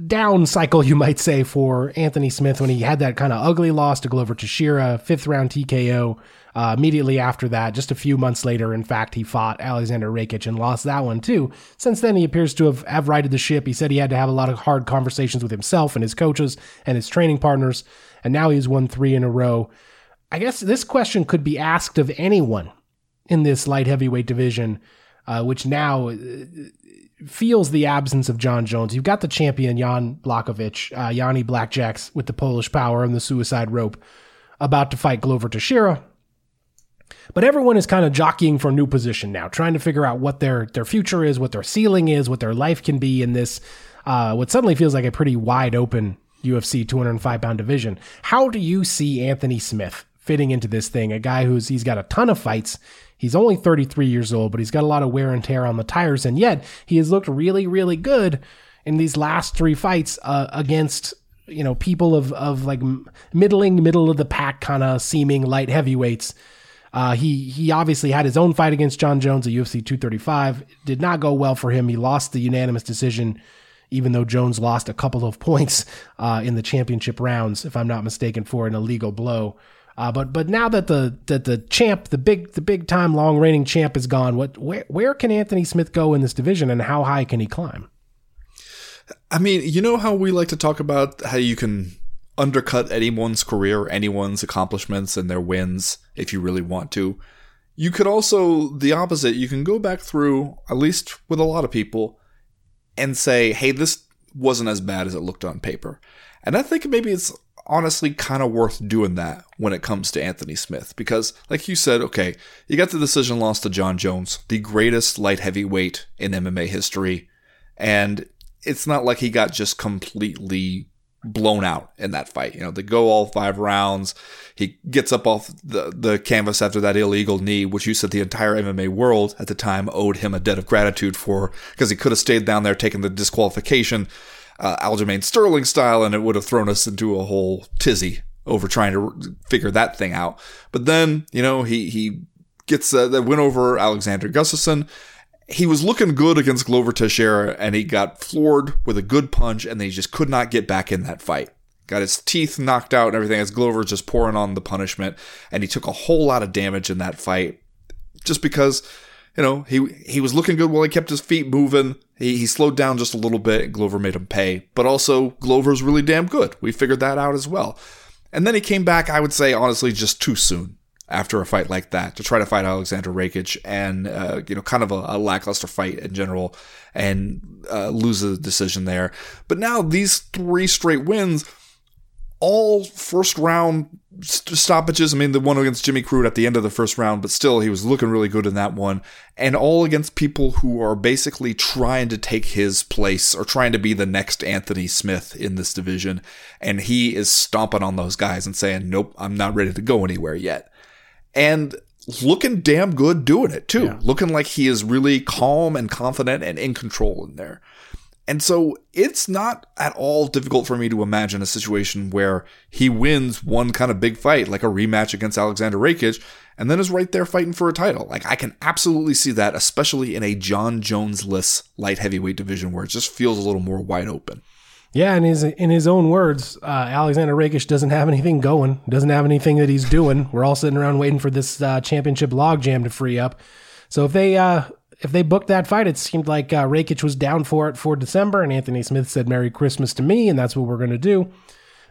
down cycle, you might say, for Anthony Smith when he had that kind of ugly loss to Glover Teixeira, fifth round TKO. Uh, immediately after that, just a few months later, in fact, he fought Alexander Rakic and lost that one too. Since then, he appears to have, have righted the ship. He said he had to have a lot of hard conversations with himself and his coaches and his training partners, and now he's won three in a row. I guess this question could be asked of anyone in this light heavyweight division, uh, which now uh, feels the absence of Jon Jones. You've got the champion Jan Blachowicz, uh, Yanni Blackjacks with the Polish power and the suicide rope, about to fight Glover Teixeira. But everyone is kind of jockeying for a new position now, trying to figure out what their their future is, what their ceiling is, what their life can be in this uh, what suddenly feels like a pretty wide open UFC 205 pound division. How do you see Anthony Smith fitting into this thing? A guy who's he's got a ton of fights. He's only 33 years old, but he's got a lot of wear and tear on the tires, and yet he has looked really, really good in these last three fights uh, against you know people of of like middling, middle of the pack kind of seeming light heavyweights. Uh, he he obviously had his own fight against Jon Jones at UFC 235. It did not go well for him. He lost the unanimous decision, even though Jones lost a couple of <laughs> points uh, in the championship rounds, if I'm not mistaken, for an illegal blow. Uh, but but now that the that the champ, the big the big time long reigning champ is gone, what where where can Anthony Smith go in this division, and how high can he climb? I mean, you know how we like to talk about how you can undercut anyone's career, anyone's accomplishments and their wins if you really want to. You could also, the opposite, you can go back through, at least with a lot of people, and say, hey, this wasn't as bad as it looked on paper. And I think maybe it's honestly kind of worth doing that when it comes to Anthony Smith because, like you said, okay, you got the decision loss to Jon Jones, the greatest light heavyweight in MMA history, and it's not like he got just completely blown out in that fight. You know, they go all five rounds. He gets up off the, the canvas after that illegal knee, which you said the entire MMA world at the time owed him a debt of gratitude for because he could have stayed down there, taking the disqualification, uh, Aljamain Sterling style, and it would have thrown us into a whole tizzy over trying to figure that thing out. But then, you know, he he gets uh, the win over Alexander Gustafsson. He was looking good against Glover Teixeira, and he got floored with a good punch, and they just could not get back in that fight. Got his teeth knocked out and everything as Glover just pouring on the punishment, and he took a whole lot of damage in that fight, just because you know, he he was looking good while he kept his feet moving. He, he slowed down just a little bit, and Glover made him pay. But also, Glover's really damn good. We figured that out as well. And then he came back, I would say, honestly, just too soon after a fight like that to try to fight Alexander Rakic and, uh, you know, kind of a, a, lackluster fight in general and uh, lose a decision there. But now these three straight wins – all first round stoppages. I mean, the one against Jimmy Crute at the end of the first round, but still, he was looking really good in that one. And all against people who are basically trying to take his place or trying to be the next Anthony Smith in this division. And he is stomping on those guys and saying, nope, I'm not ready to go anywhere yet. And looking damn good doing it too. Yeah. Looking like he is really calm and confident and in control in there. And so it's not at all difficult for me to imagine a situation where he wins one kind of big fight, like a rematch against Alexander Rakic, and then is right there fighting for a title. Like I can absolutely see that, especially in a Jon Jones-less light heavyweight division where it just feels a little more wide open. Yeah, and his in his own words, uh, Alexander Rakic doesn't have anything going, doesn't have anything that he's doing. We're all sitting around waiting for this uh, championship logjam to free up. So if they uh, if they booked that fight, it seemed like uh, Rakic was down for it for December, and Anthony Smith said "Merry Christmas" to me, and that's what we're going to do.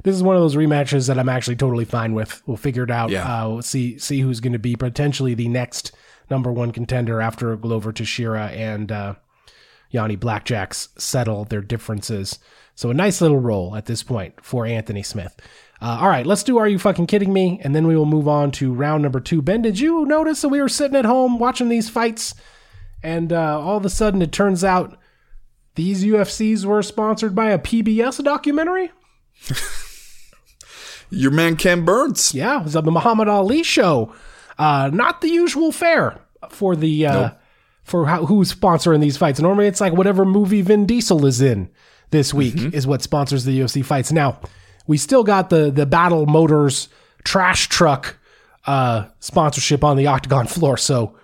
This is one of those rematches that I'm actually totally fine with. We'll figure it out. Yeah. Uh, we'll see see who's going to be potentially the next number one contender after Glover Teixeira and uh, Yanni Blackjacks settle their differences. So a nice little roll at this point for Anthony Smith. Uh, all right, let's do Are You Fucking Kidding Me? And then we will move on to round number two. Ben, did you notice that we were sitting at home watching these fights and uh, all of a sudden it turns out these UFCs were sponsored by a PBS documentary. <laughs> Your man Ken Burns. Yeah, it was the Muhammad Ali show. Uh, not the usual fare for the uh, nope. for how, who's sponsoring these fights. Normally, it's like whatever movie Vin Diesel is in this week mm-hmm. is what sponsors the UFC fights. Now, we still got the the Battle Motors trash truck uh, sponsorship on the octagon floor, so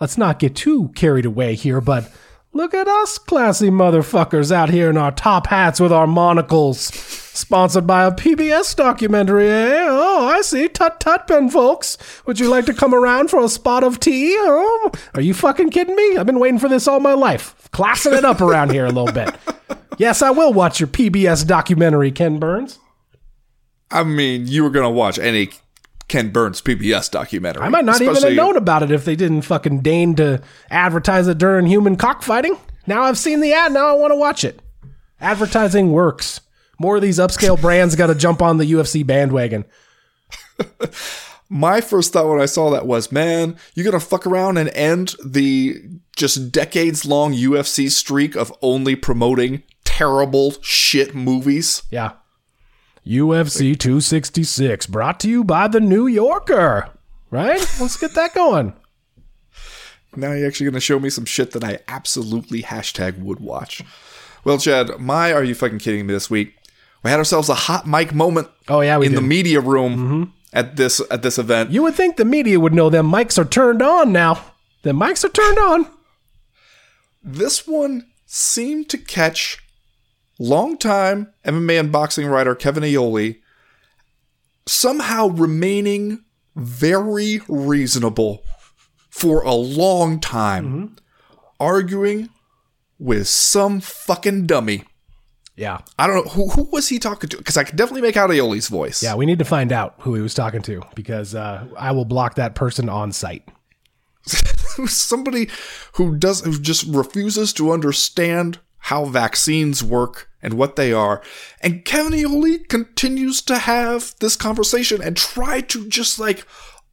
let's not get too carried away here, but look at us classy motherfuckers out here in our top hats with our monocles. Sponsored by a PBS documentary, eh? Oh, I see. Tut tut, Ben Fowlkes. Would you like to come around for a spot of tea? Oh, are you fucking kidding me? I've been waiting for this all my life. Classing it up around here a little bit. Yes, I will watch your PBS documentary, Ken Burns. I mean, you were going to watch any Ken Burns PBS documentary. I might not even have known about it if they didn't fucking deign to advertise it during human cockfighting. Now I've seen the ad. Now I want to watch it. Advertising works. More of these upscale brands got to jump on the UFC bandwagon. <laughs> My first thought when I saw that was, man, you gonna fuck around and end the just decades long UFC streak of only promoting terrible shit movies? Yeah. UFC 266, brought to you by the New Yorker. Right? Let's get that going. Now you're actually going to show me some shit that I absolutely hashtag would watch. Well, Chad, my are you fucking kidding me this week? We had ourselves a hot mic moment. Oh yeah, in did. the media room mm-hmm. at this at this event. You would think the media would know them mics are turned on now. The mics are turned on. This one seemed to catch longtime MMA and boxing writer Kevin Iole somehow remaining very reasonable for a long time, mm-hmm. arguing with some fucking dummy. Yeah. I don't know. Who, who was he talking to? Because I can definitely make out Iole's voice. Yeah, we need to find out who he was talking to because uh, I will block that person on sight. <laughs> Somebody who does who just refuses to understand how vaccines work and what they are. And Kevin Iole continues to have this conversation and try to just like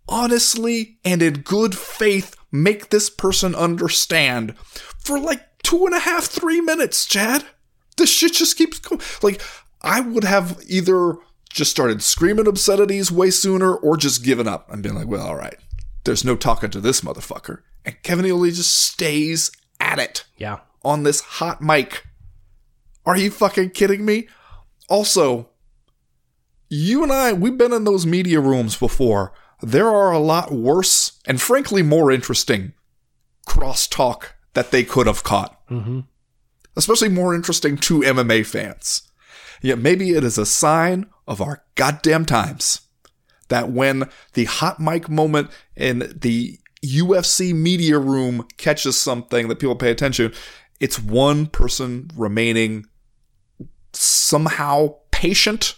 honestly and in good faith make this person understand for like two and a half, three minutes, Chad. This shit just keeps going. Like, I would have either just started screaming obscenities way sooner or just given up and been like, well, all right, there's no talking to this motherfucker. And Kevin Iole just stays at it. Yeah on this hot mic. Are you fucking kidding me? Also, you and I, we've been in those media rooms before. There are a lot worse and frankly more interesting crosstalk that they could have caught. Mm-hmm. Especially more interesting to MMA fans. Yet maybe it is a sign of our goddamn times that when the hot mic moment in the UFC media room catches something that people pay attention, it's one person remaining somehow patient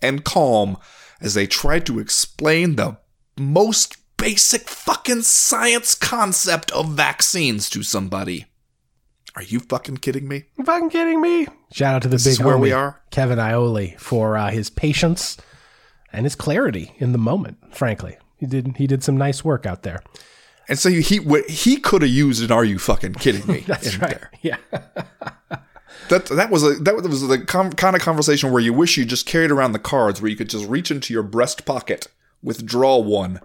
and calm as they try to explain the most basic fucking science concept of vaccines to somebody. Are you fucking kidding me? You fucking kidding me? Shout out to the This big where we are? Kevin Iole, for uh, his patience and his clarity in the moment. Frankly, he did he did some nice work out there. And so he he could have used an "Are you fucking kidding me?" <laughs> That's right. there. Yeah. That that was a that was the com- kind of conversation where you wish you just carried around the cards, where you could just reach into your breast pocket, withdraw one,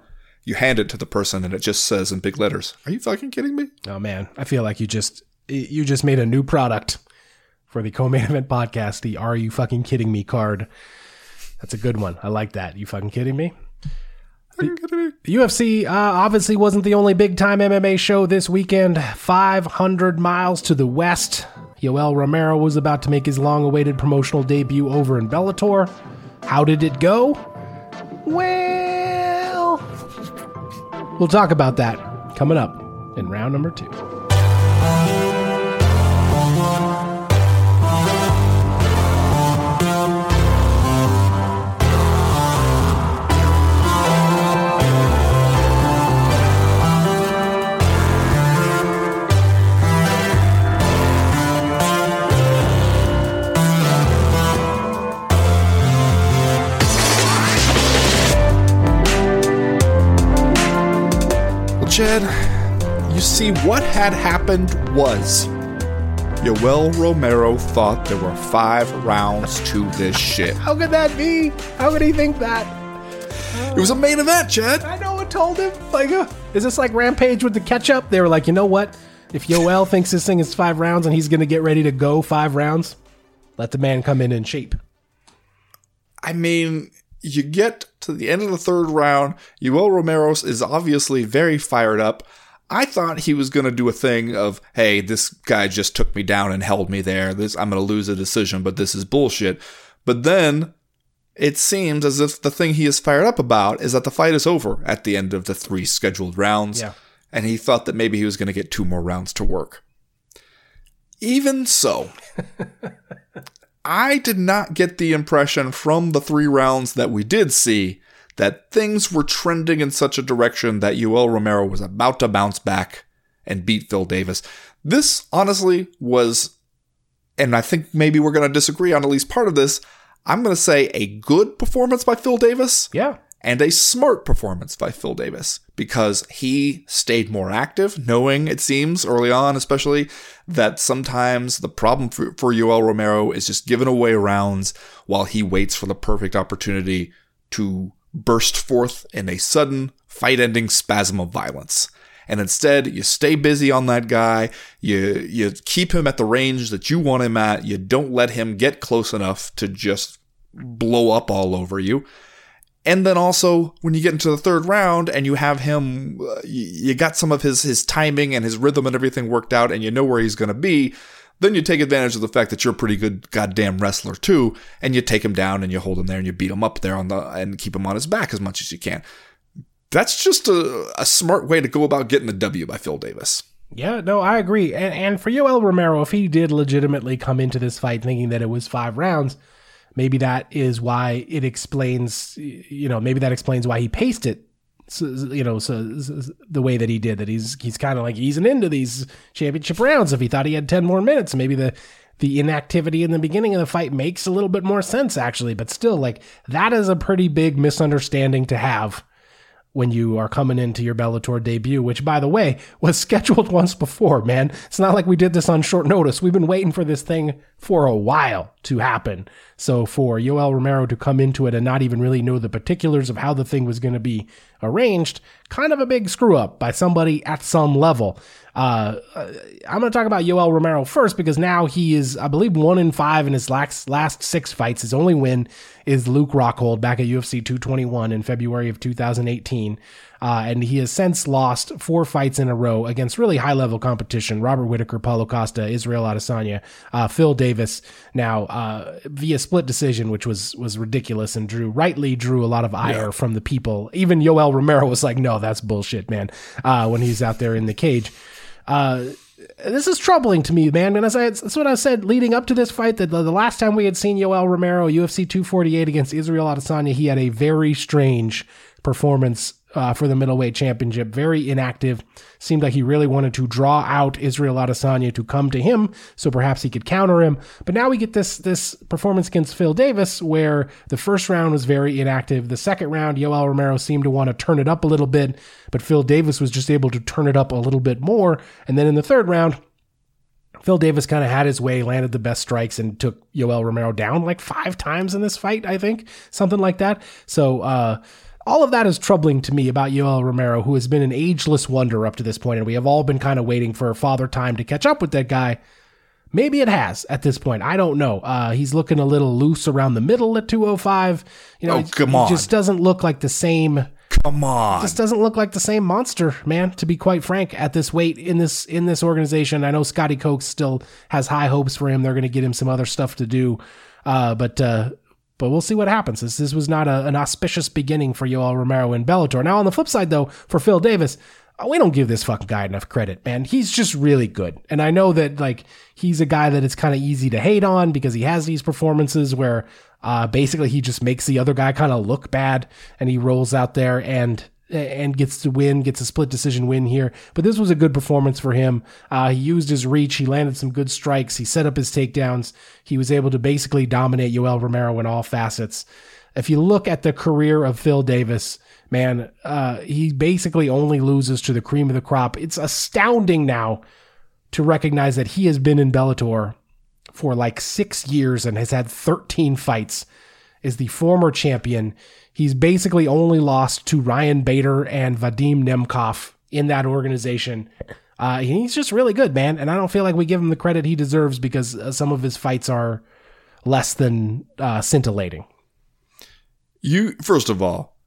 you hand it to the person, and it just says in big letters, "Are you fucking kidding me?" Oh man, I feel like you just you just made a new product for the co-main event podcast. The "Are you fucking kidding me?" card. That's a good one. I like that. You fucking kidding me? Fucking kidding me? The UFC uh, obviously wasn't the only big time MMA show this weekend. 500 miles to the west, Yoel Romero was about to make his long awaited promotional debut over in Bellator. How did it go? Well, we'll talk about that coming up in round number two. Chad, you see, what had happened was Yoel Romero thought there were five rounds to this shit. How could that be? How could he think that? It was a main event, Chad. I know what told him. Like, uh, is this like Rampage with the ketchup? They were like, you know what? If Yoel thinks this thing is five rounds and he's going to get ready to go five rounds, let the man come in in shape. I mean, you get to the end of the third round. Yoel Romero is obviously very fired up. I thought he was going to do a thing of, hey, this guy just took me down and held me there. This I'm going to lose a decision, but this is bullshit. But then it seems as if the thing he is fired up about is that the fight is over at the end of the three scheduled rounds. Yeah. And he thought that maybe he was going to get two more rounds to work. Even so, <laughs> I did not get the impression from the three rounds that we did see that things were trending in such a direction that Yoel Romero was about to bounce back and beat Phil Davis. This honestly was, and I think maybe we're going to disagree on at least part of this. I'm going to say a good performance by Phil Davis Yeah. and a smart performance by Phil Davis because he stayed more active, knowing it seems early on, especially that sometimes the problem for, for Romero is just giving away rounds while he waits for the perfect opportunity to burst forth in a sudden fight ending spasm of violence. And instead, you stay busy on that guy. You you keep him at the range that you want him at. You don't let him get close enough to just blow up all over you. And then also when you get into the third round and you have him, uh, you, got some of his his timing and his rhythm and everything worked out, and you know where he's going to be. Then you take advantage of the fact that you're a pretty good goddamn wrestler too, and you take him down and you hold him there and you beat him up there on the and keep him on his back as much as you can. That's just a, a smart way to go about getting a W by Phil Davis. Yeah, no, I agree. And, and for Yoel Romero, if he did legitimately come into this fight thinking that it was five rounds, maybe that is why it explains, you know, maybe that explains why he paced it, so, you know, so, so the way that he did. That he's he's kind of like easing into these championship rounds. If he thought he had ten more minutes, maybe the the inactivity in the beginning of the fight makes a little bit more sense actually. But still, like that is a pretty big misunderstanding to have when you are coming into your Bellator debut, which by the way was <laughs> scheduled once before, man. It's not like we did this on short notice. We've been waiting for this thing for a while to happen. So for Yoel Romero to come into it and not even really know the particulars of how the thing was going to be arranged kind of a big screw up by somebody at some level. Uh, I'm going to talk about Yoel Romero first because now he is, I believe, one in five in his last last six fights. His only win is Luke Rockhold back at UFC 221 in February of 2018. Uh, and he has since lost four fights in a row against really high level competition Robert Whitaker, Paulo Costa, Israel Adesanya, uh, Phil Davis, now uh, via split decision, which was was ridiculous and drew rightly drew a lot of ire yeah. from the people. Even Yoel Romero was like, no, that's bullshit, man, uh, when he's out there in the cage. Uh, this is troubling to me, man. And as I, that's what I said leading up to this fight. That the, the last time we had seen Yoel Romero, UFC 248 against Israel Adesanya, he had a very strange performance uh, for the middleweight championship. Very inactive. Seemed like he really wanted to draw out Israel Adesanya to come to him, so perhaps he could counter him. But now we get this this performance against Phil Davis, where the first round was very inactive. The second round, Yoel Romero seemed to want to turn it up a little bit, but Phil Davis was just able to turn it up a little bit more. And then in the third round, Phil Davis kind of had his way, landed the best strikes, and took Yoel Romero down like five times in this fight, I think, something like that. So, uh, all of that is troubling to me about Yoel Romero, who has been an ageless wonder up to this point, and we have all been kind of waiting for father time to catch up with that guy. Maybe it has at this point. I don't know. Uh, he's looking a little loose around the middle at 205. You know, oh, come on. Just doesn't look like the same. Come on. Just doesn't look like the same monster, man, to be quite frank, at this weight in this in this organization. I know Scotty Coker still has high hopes for him. They're going to get him some other stuff to do. Uh, but uh, but we'll see what happens. This, this was not a, an auspicious beginning for Yoel Romero in Bellator. Now, on the flip side, though, for Phil Davis, uh, we don't give this fucking guy enough credit, man. He's just really good. And I know that, like, he's a guy that it's kind of easy to hate on because he has these performances where uh, basically he just makes the other guy kind of look bad and he rolls out there and and gets to win, gets a split decision win here. But this was a good performance for him. Uh, he used his reach. He landed some good strikes. He set up his takedowns. He was able to basically dominate Yoel Romero in all facets. If you look at the career of Phil Davis, man, uh, he basically only loses to the cream of the crop. It's astounding now to recognize that he has been in Bellator for like six years and has had 13 fights, is the former champion He's basically only lost to Ryan Bader and Vadim Nemkov in that organization. Uh, he's just really good, man. And I don't feel like we give him the credit he deserves because uh, some of his fights are less than uh, scintillating. You, first of all,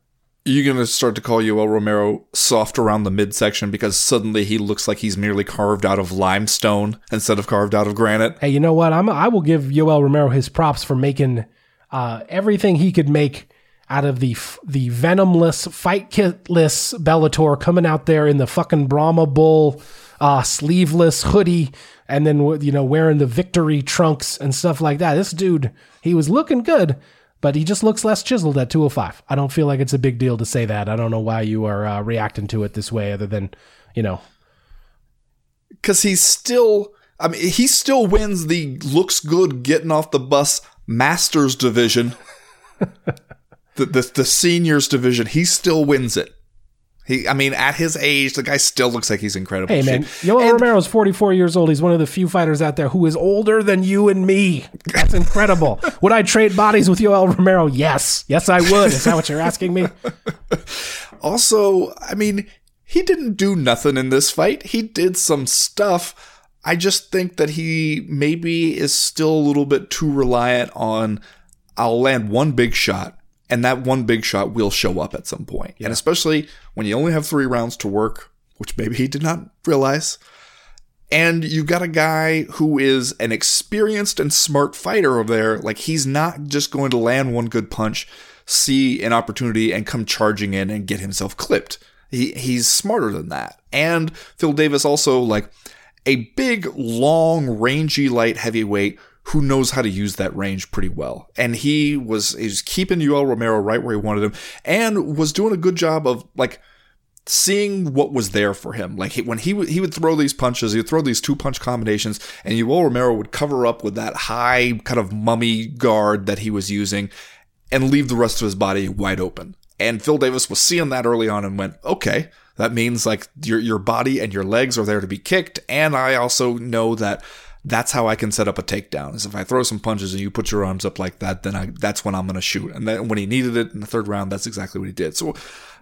you're going to start to call Yoel Romero soft around the midsection because suddenly he looks like he's merely carved out of limestone instead of carved out of granite. Hey, you know what? I'm, I will give Yoel Romero his props for making uh, everything he could make out of the the venomless, fight kitless Bellator coming out there in the fucking Brahma Bull uh, sleeveless hoodie and then you know wearing the victory trunks and stuff like that. This dude, he was looking good, but he just looks less chiseled at 205. I don't feel like it's a big deal to say that. I don't know why you are uh, reacting to it this way, other than you know, because he's still. I mean, he still wins the looks good getting off the bus Masters division. <laughs> the, the, the seniors division, he still wins it. He, I mean, at his age, the guy still looks like he's incredible. Hey, man, Yoel Romero's 44 years old. He's one of the few fighters out there who is older than you and me. That's incredible. <laughs> would I trade bodies with Yoel Romero? Yes. Yes, I would. Is that what you're asking me? <laughs> also, I mean, he didn't do nothing in this fight. He did some stuff. I just think that he maybe is still a little bit too reliant on I'll land one big shot and that one big shot will show up at some point. Yeah. And especially when you only have three rounds to work, which maybe he did not realize. And you've got a guy who is an experienced and smart fighter over there. Like he's not just going to land one good punch, see an opportunity, and come charging in and get himself clipped. He he's smarter than that. And Phil Davis also like a big, long, rangy light heavyweight who knows how to use that range pretty well. And he was, he was keeping Yoel Romero right where he wanted him and was doing a good job of like seeing what was there for him. Like he, when he would, he would throw these punches, he would throw these two punch combinations and Yoel Romero would cover up with that high kind of mummy guard that he was using and leave the rest of his body wide open. And Phil Davis was seeing that early on and went, okay, that means like your, your body and your legs are there to be kicked. And I also know that that's how I can set up a takedown. Is if I throw some punches and you put your arms up like that, then I that's when I'm going to shoot. And then when he needed it in the third round, that's exactly what he did. So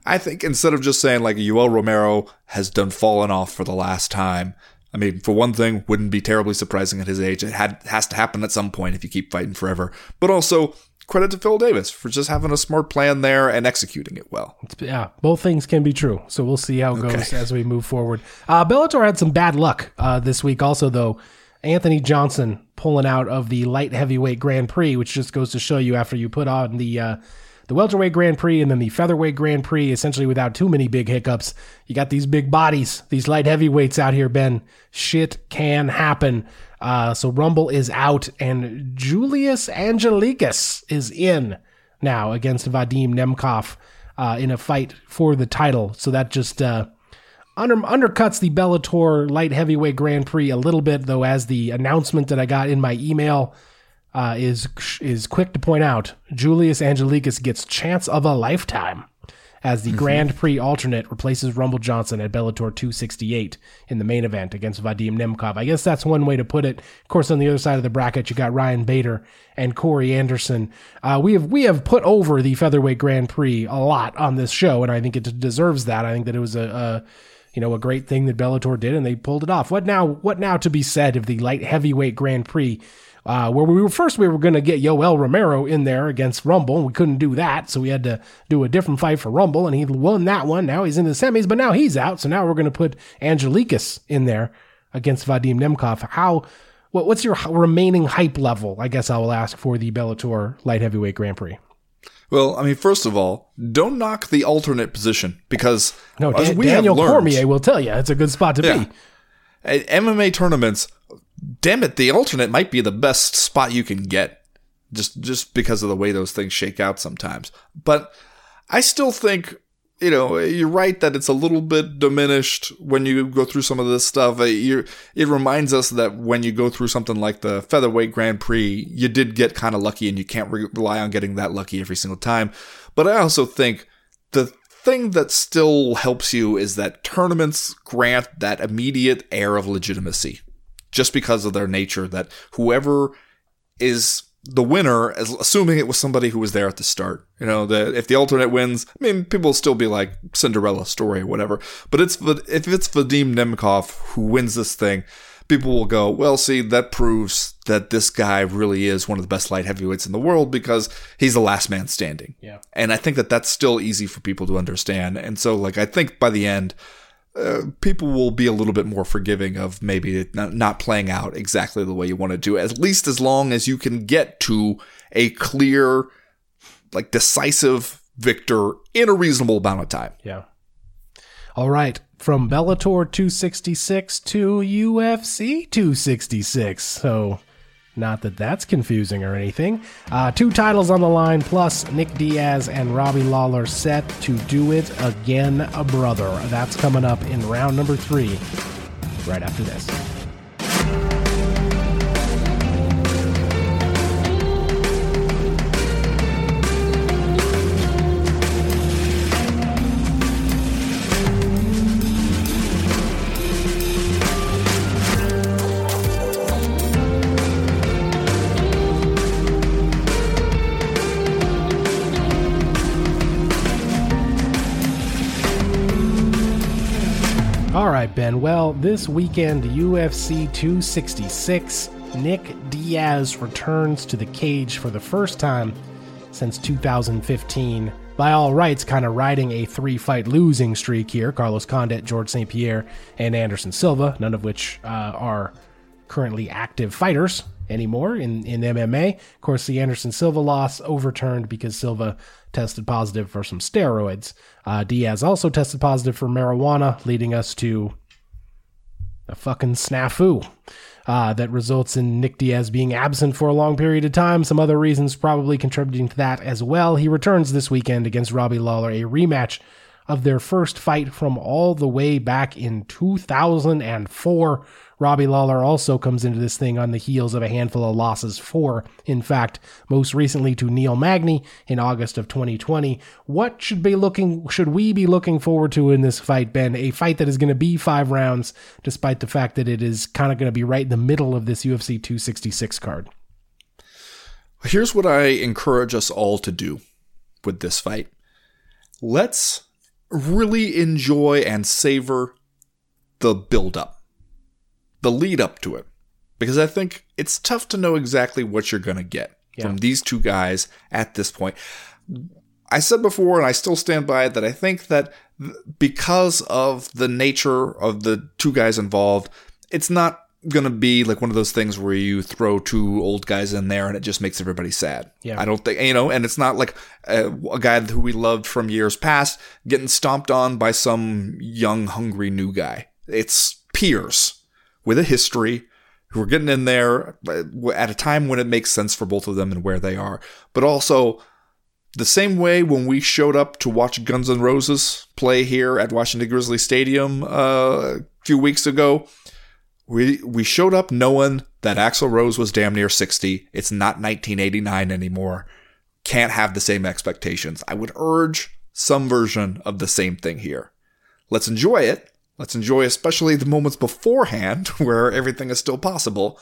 I think instead of just saying like Yoel Romero has done fallen off for the last time, I mean, for one thing, wouldn't be terribly surprising at his age. It had has to happen at some point if you keep fighting forever. But also credit to Phil Davis for just having a smart plan there and executing it well. Yeah, both things can be true. So we'll see how it goes as we move forward. Uh, Bellator had some bad luck uh, this week, also though. Anthony Johnson pulling out of the light heavyweight Grand Prix, which just goes to show you after you put on the uh, the welterweight Grand Prix and then the featherweight Grand Prix, essentially without too many big hiccups. You got these big bodies, these light heavyweights out here, Ben. Shit can happen. Uh, so Rumble is out, and Julius Anglickas is in now against Vadim Nemkov uh, in a fight for the title. So that just uh, under, undercuts the Bellator light heavyweight Grand Prix a little bit, though, as the announcement that I got in my email uh, is is quick to point out. Julius Anglickas gets chance of a lifetime as the Grand Prix alternate replaces Rumble Johnson at Bellator 268 in the main event against Vadim Nemkov. I guess that's one way to put it. Of course, on the other side of the bracket, you got Ryan Bader and Corey Anderson. Uh, we have we have put over the featherweight Grand Prix a lot on this show, and I think it deserves that. I think that it was a, a you know a great thing that Bellator did, and they pulled it off. What now? What now to be said of the light heavyweight Grand Prix? uh, where we were first we were going to get Yoel Romero in there against Rumble, we couldn't do that, so we had to do a different fight for Rumble, and he won that one. Now he's in the semis, but now he's out, so now we're going to put Anglickas in there against Vadim Nemkov. How? What, what's your remaining hype level? I guess I will ask for the Bellator light heavyweight Grand Prix. Well, I mean, first of all, don't knock the alternate position because no, Dan- Daniel learned, Cormier will tell you it's a good spot to yeah, be. At MMA tournaments, damn it, the alternate might be the best spot you can get. Just just because of the way those things shake out sometimes. But I still think you know, you're right that it's a little bit diminished when you go through some of this stuff. Uh, you it reminds us that when you go through something like the featherweight Grand Prix, you did get kind of lucky, and you can't re- rely on getting that lucky every single time. But I also think the thing that still helps you is that tournaments grant that immediate air of legitimacy just because of their nature that whoever is the winner, as assuming it was somebody who was there at the start. You know, that if the alternate wins, I mean, people will still be like Cinderella story or whatever. But it's if it's Vadim Nemkov who wins this thing, people will go, well, see, that proves that this guy really is one of the best light heavyweights in the world because he's the last man standing. Yeah. And I think that that's still easy for people to understand. And so, like, I think by the end, uh, people will be a little bit more forgiving of maybe not, playing out exactly the way you want to do, at least as long as you can get to a clear, like decisive victor in a reasonable amount of time. Yeah. All right. From Bellator 266 to UFC 266. So not that that's confusing or anything. Uh, two titles on the line, plus Nick Diaz and Robbie Lawler set to do it again, a brother. That's coming up in round number three, right after this. Well, this weekend, UFC 266, Nick Diaz returns to the cage for the first time since 2015. By all rights, kind of riding a three fight losing streak here. Carlos Condit, George St. Pierre, and Anderson Silva, none of which uh, are currently active fighters anymore in, in MMA. Of course, the Anderson Silva loss overturned because Silva tested positive for some steroids. Uh, Diaz also tested positive for marijuana, leading us to a fucking snafu. Uh, that results in Nick Diaz being absent for a long period of time. Some other reasons probably contributing to that as well. He returns this weekend against Robbie Lawler, a rematch of their first fight from all the way back in 2004. Robbie Lawler also comes into this thing on the heels of a handful of losses for, in fact, most recently to Neil Magny in August of 2020. What should be looking should we be looking forward to in this fight, Ben? A fight that is going to be 5 rounds despite the fact that it is kind of going to be right in the middle of this UFC 266 card. Here's what I encourage us all to do with this fight. Let's really enjoy and savor the build up the lead up to it because I think it's tough to know exactly what you're going to get yeah. from these two guys at this point. I said before, and I still stand by it, that I think that because of the nature of the two guys involved, it's not going to be like one of those things where you throw two old guys in there and it just makes everybody sad. Yeah. I don't think, you know, and it's not like a, a guy who we loved from years past getting stomped on by some young, hungry new guy. It's peers with a history who are getting in there at a time when it makes sense for both of them and where they are. But also, the same way when we showed up to watch Guns N' Roses play here at Washington Grizzly Stadium uh, a few weeks ago, we we showed up knowing that Axl Rose was damn near 60. It's not 1989 anymore. Can't have the same expectations. I would urge some version of the same thing here. Let's enjoy it Let's enjoy especially the moments beforehand <laughs> where everything is still possible.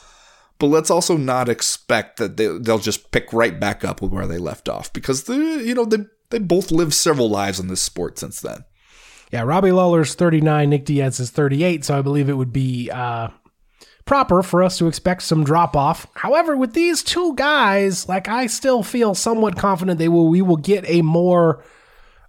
But let's also not expect that they, they'll just pick right back up where they left off because the you know they they both lived several lives in this sport since then. Yeah, Robbie Lawler's 39, Nick Diaz is 38, so I believe it would be uh, proper for us to expect some drop off. However, with these two guys, like I still feel somewhat confident they will we will get a more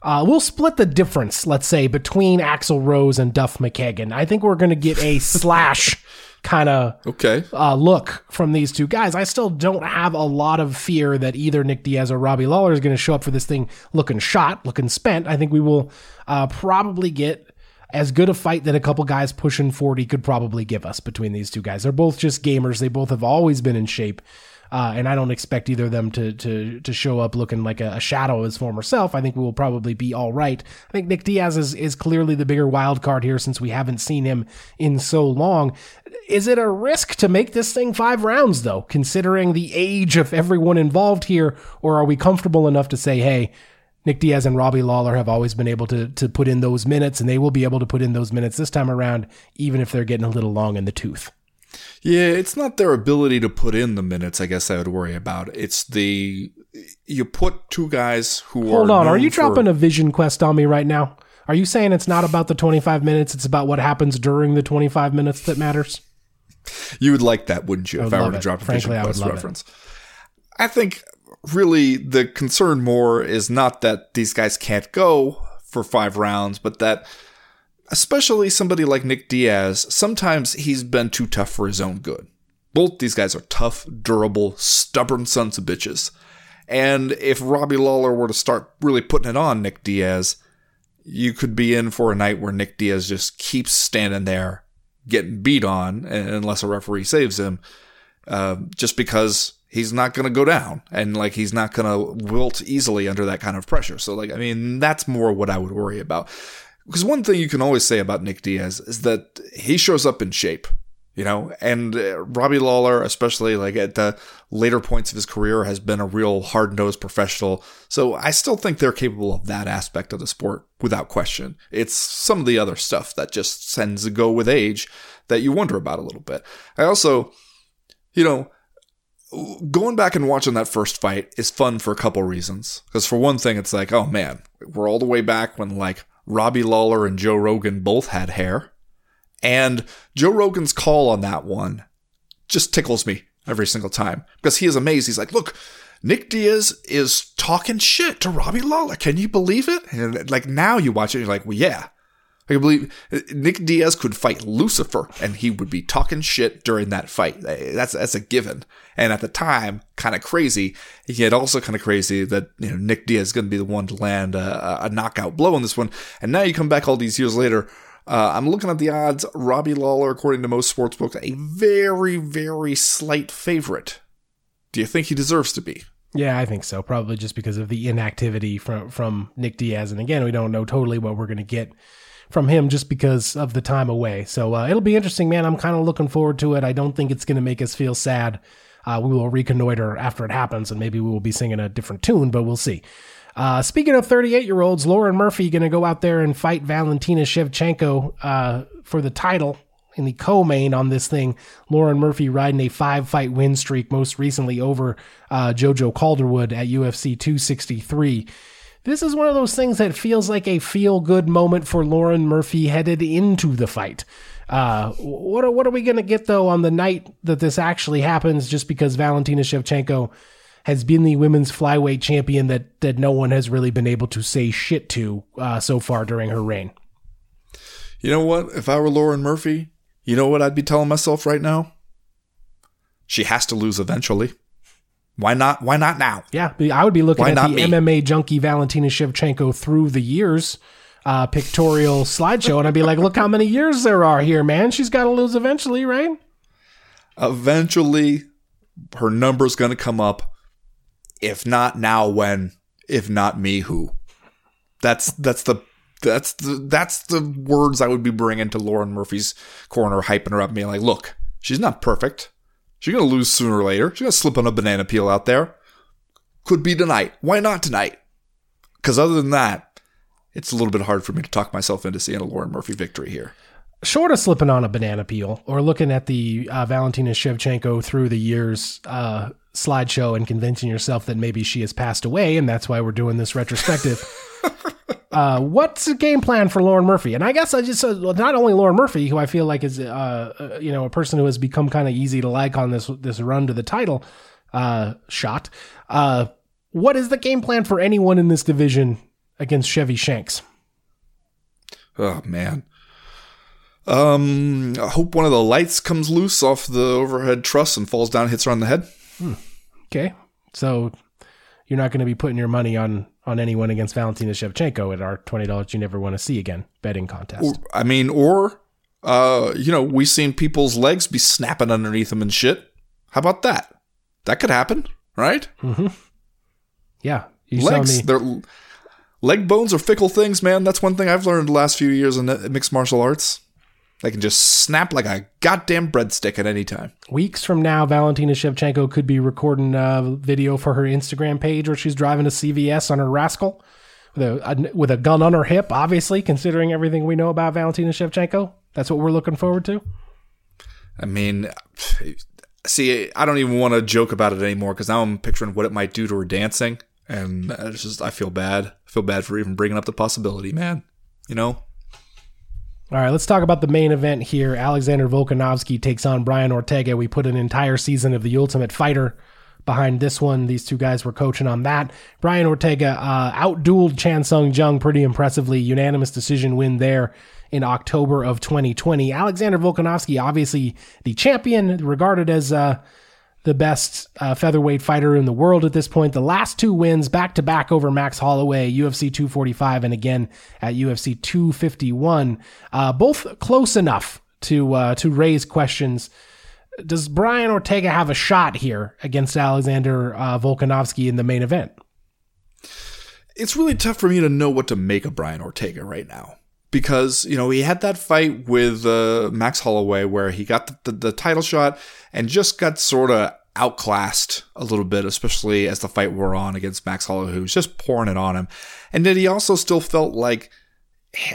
uh, we'll split the difference, let's say, between Axl Rose and Duff McKagan. I think we're going to get a <laughs> slash kind of okay uh, look from these two guys. I still don't have a lot of fear that either Nick Diaz or Robbie Lawler is going to show up for this thing looking shot, looking spent. I think we will uh, probably get as good a fight that a couple guys pushing 40 could probably give us between these two guys. They're both just gamers. They both have always been in shape. Uh, and I don't expect either of them to to to show up looking like a, a, shadow of his former self. I think we will probably be all right. I think Nick Diaz is is clearly the bigger wild card here since we haven't seen him in so long. Is it a risk to make this thing five rounds though, considering the age of everyone involved here, or are we comfortable enough to say, hey? Nick Diaz and Robbie Lawler have always been able to to put in those minutes, and they will be able to put in those minutes this time around, even if they're getting a little long in the tooth. Yeah, it's not their ability to put in the minutes. I guess I would worry about. It's the you put two guys who hold on. Are you for, dropping a vision quest on me right now? Are you saying it's not about the twenty five minutes? It's about what happens during the twenty five minutes that matters. You would like that, wouldn't you? I if I were to drop a Frankly, vision quest reference. It. I think really the concern more is not that these guys can't go for five rounds, but that especially somebody like Nick Diaz, sometimes he's been too tough for his own good. Both these guys are tough, durable, stubborn sons of bitches. And if Robbie Lawler were to start really putting it on Nick Diaz, you could be in for a night where Nick Diaz just keeps standing there getting beat on unless a referee saves him, uh, just because he's not going to go down and like he's not going to wilt easily under that kind of pressure. So like I mean that's more what I would worry about. Because one thing you can always say about Nick Diaz is that he shows up in shape, you know, and uh, Robbie Lawler, especially like at the later points of his career, has been a real hard nosed professional. So I still think they're capable of that aspect of the sport without question. It's some of the other stuff that just tends to go with age that you wonder about a little bit. I also, you know, going back and watching that first fight is fun for a couple reasons. Because for one thing, it's like, oh man, we're all the way back when like Robbie Lawler and Joe Rogan both had hair. And Joe Rogan's call on that one just tickles me every single time because he is amazed. He's like, look, Nick Diaz is talking shit to Robbie Lawler. Can you believe it? And like now you watch it, you're like, well, yeah, I can believe Nick Diaz could fight Lucifer and he would be talking shit during that fight. That's that's a given. And at the time, kind of crazy. Yet also kind of crazy that you know Nick Diaz is going to be the one to land a, a, knockout blow in this one. And now you come back all these years later. Uh, I'm looking at the odds. Robbie Lawler, according to most sportsbooks, a very very slight favorite. Do you think he deserves to be? Yeah, I think so. Probably just because of the inactivity from from Nick Diaz, and again, we don't know totally what we're going to get from him just because of the time away. So uh, it'll be interesting, man. I'm kind of looking forward to it. I don't think it's going to make us feel sad. Uh, we will reconnoiter after it happens, and maybe we will be singing a different tune, but we'll see. Uh, speaking of 38 year olds, Lauren Murphy going to go out there and fight Valentina Shevchenko uh, for the title in the co-main on this thing. Lauren Murphy riding a five-fight win streak, most recently over uh, JoJo Calderwood at UFC 263. This is one of those things that feels like a feel-good moment for Lauren Murphy headed into the fight. Uh, what are, what are we going to get though on the night that this actually happens? Just because Valentina Shevchenko has been the women's flyweight champion that that no one has really been able to say shit to uh, so far during her reign. You know what? If I were Lauren Murphy, you know what I'd be telling myself right now? She has to lose eventually. Why not? Why not now? Yeah, I would be looking Why at the me? MMA junkie Valentina Shevchenko through the years uh, pictorial <laughs> slideshow, and I'd be like, look how many years there are here, man. She's got to lose eventually, right? Eventually, her number's going to come up. If not now, when? If not me, who? That's that's the that's the that's the words I would be bringing to Lauren Murphy's corner, hyping her up, being like, "Look, she's not perfect. She's going to lose sooner or later. She's going to slip on a banana peel out there. Could be tonight. Why not tonight? Because other than that, it's a little bit hard for me to talk myself into seeing a Lauren Murphy victory here. Short of slipping on a banana peel or looking at the uh, Valentina Shevchenko through the years uh, slideshow and convincing yourself that maybe she has passed away, and that's why we're doing this retrospective. <laughs> uh, what's the game plan for Lauren Murphy? And I guess I just uh, not only Lauren Murphy, who I feel like is uh, uh, you know a person who has become kind of easy to like on this this run to the title uh, shot. Uh, what is the game plan for anyone in this division against Chevy Shanks? Oh man. Um, I hope one of the lights comes loose off the overhead truss and falls down, and hits her on the head. Okay, so you're not going to be putting your money on on anyone against Valentina Shevchenko at our twenty dollars you never want to see again betting contest. Or, I mean, or uh, you know, we've seen people's legs be snapping underneath them and shit. How about that? That could happen, right? yeah, you saw Legs, me. they're leg bones are fickle things, man. That's one thing I've learned the last few years in uh, mixed martial arts. They can just snap like a goddamn breadstick at any time. Weeks from now, Valentina Shevchenko could be recording a video for her Instagram page where she's driving a CVS on her rascal with a, with a gun on her hip. Obviously, considering everything we know about Valentina Shevchenko, that's what we're looking forward to. I mean, see, I don't even want to joke about it anymore because now I'm picturing what it might do to her dancing, and it's just I feel bad. I feel bad for even bringing up the possibility, man. You know, All right, let's talk about the main event here. Alexander Volkanovski takes on Brian Ortega. We put an entire season of The Ultimate Fighter behind this one. These two guys were coaching on that. Brian Ortega uh, outdueled Chan Sung Jung pretty impressively. Unanimous decision win there in October of 2020. Alexander Volkanovski, obviously the champion, regarded as uh, the best uh, featherweight fighter in the world at this point. The last two wins back to back over Max Holloway, UFC 245, and again at UFC 251, uh, both close enough to uh, to raise questions. Does Brian Ortega have a shot here against Alexander uh, Volkanovski in the main event? it's really tough for me to know what to make of Brian Ortega right now because you know he had that fight with uh, Max Holloway where he got the, the, the title shot and just got sort of outclassed a little bit, especially as the fight wore on against Max Holloway, who was just pouring it on him, and then he also still felt like.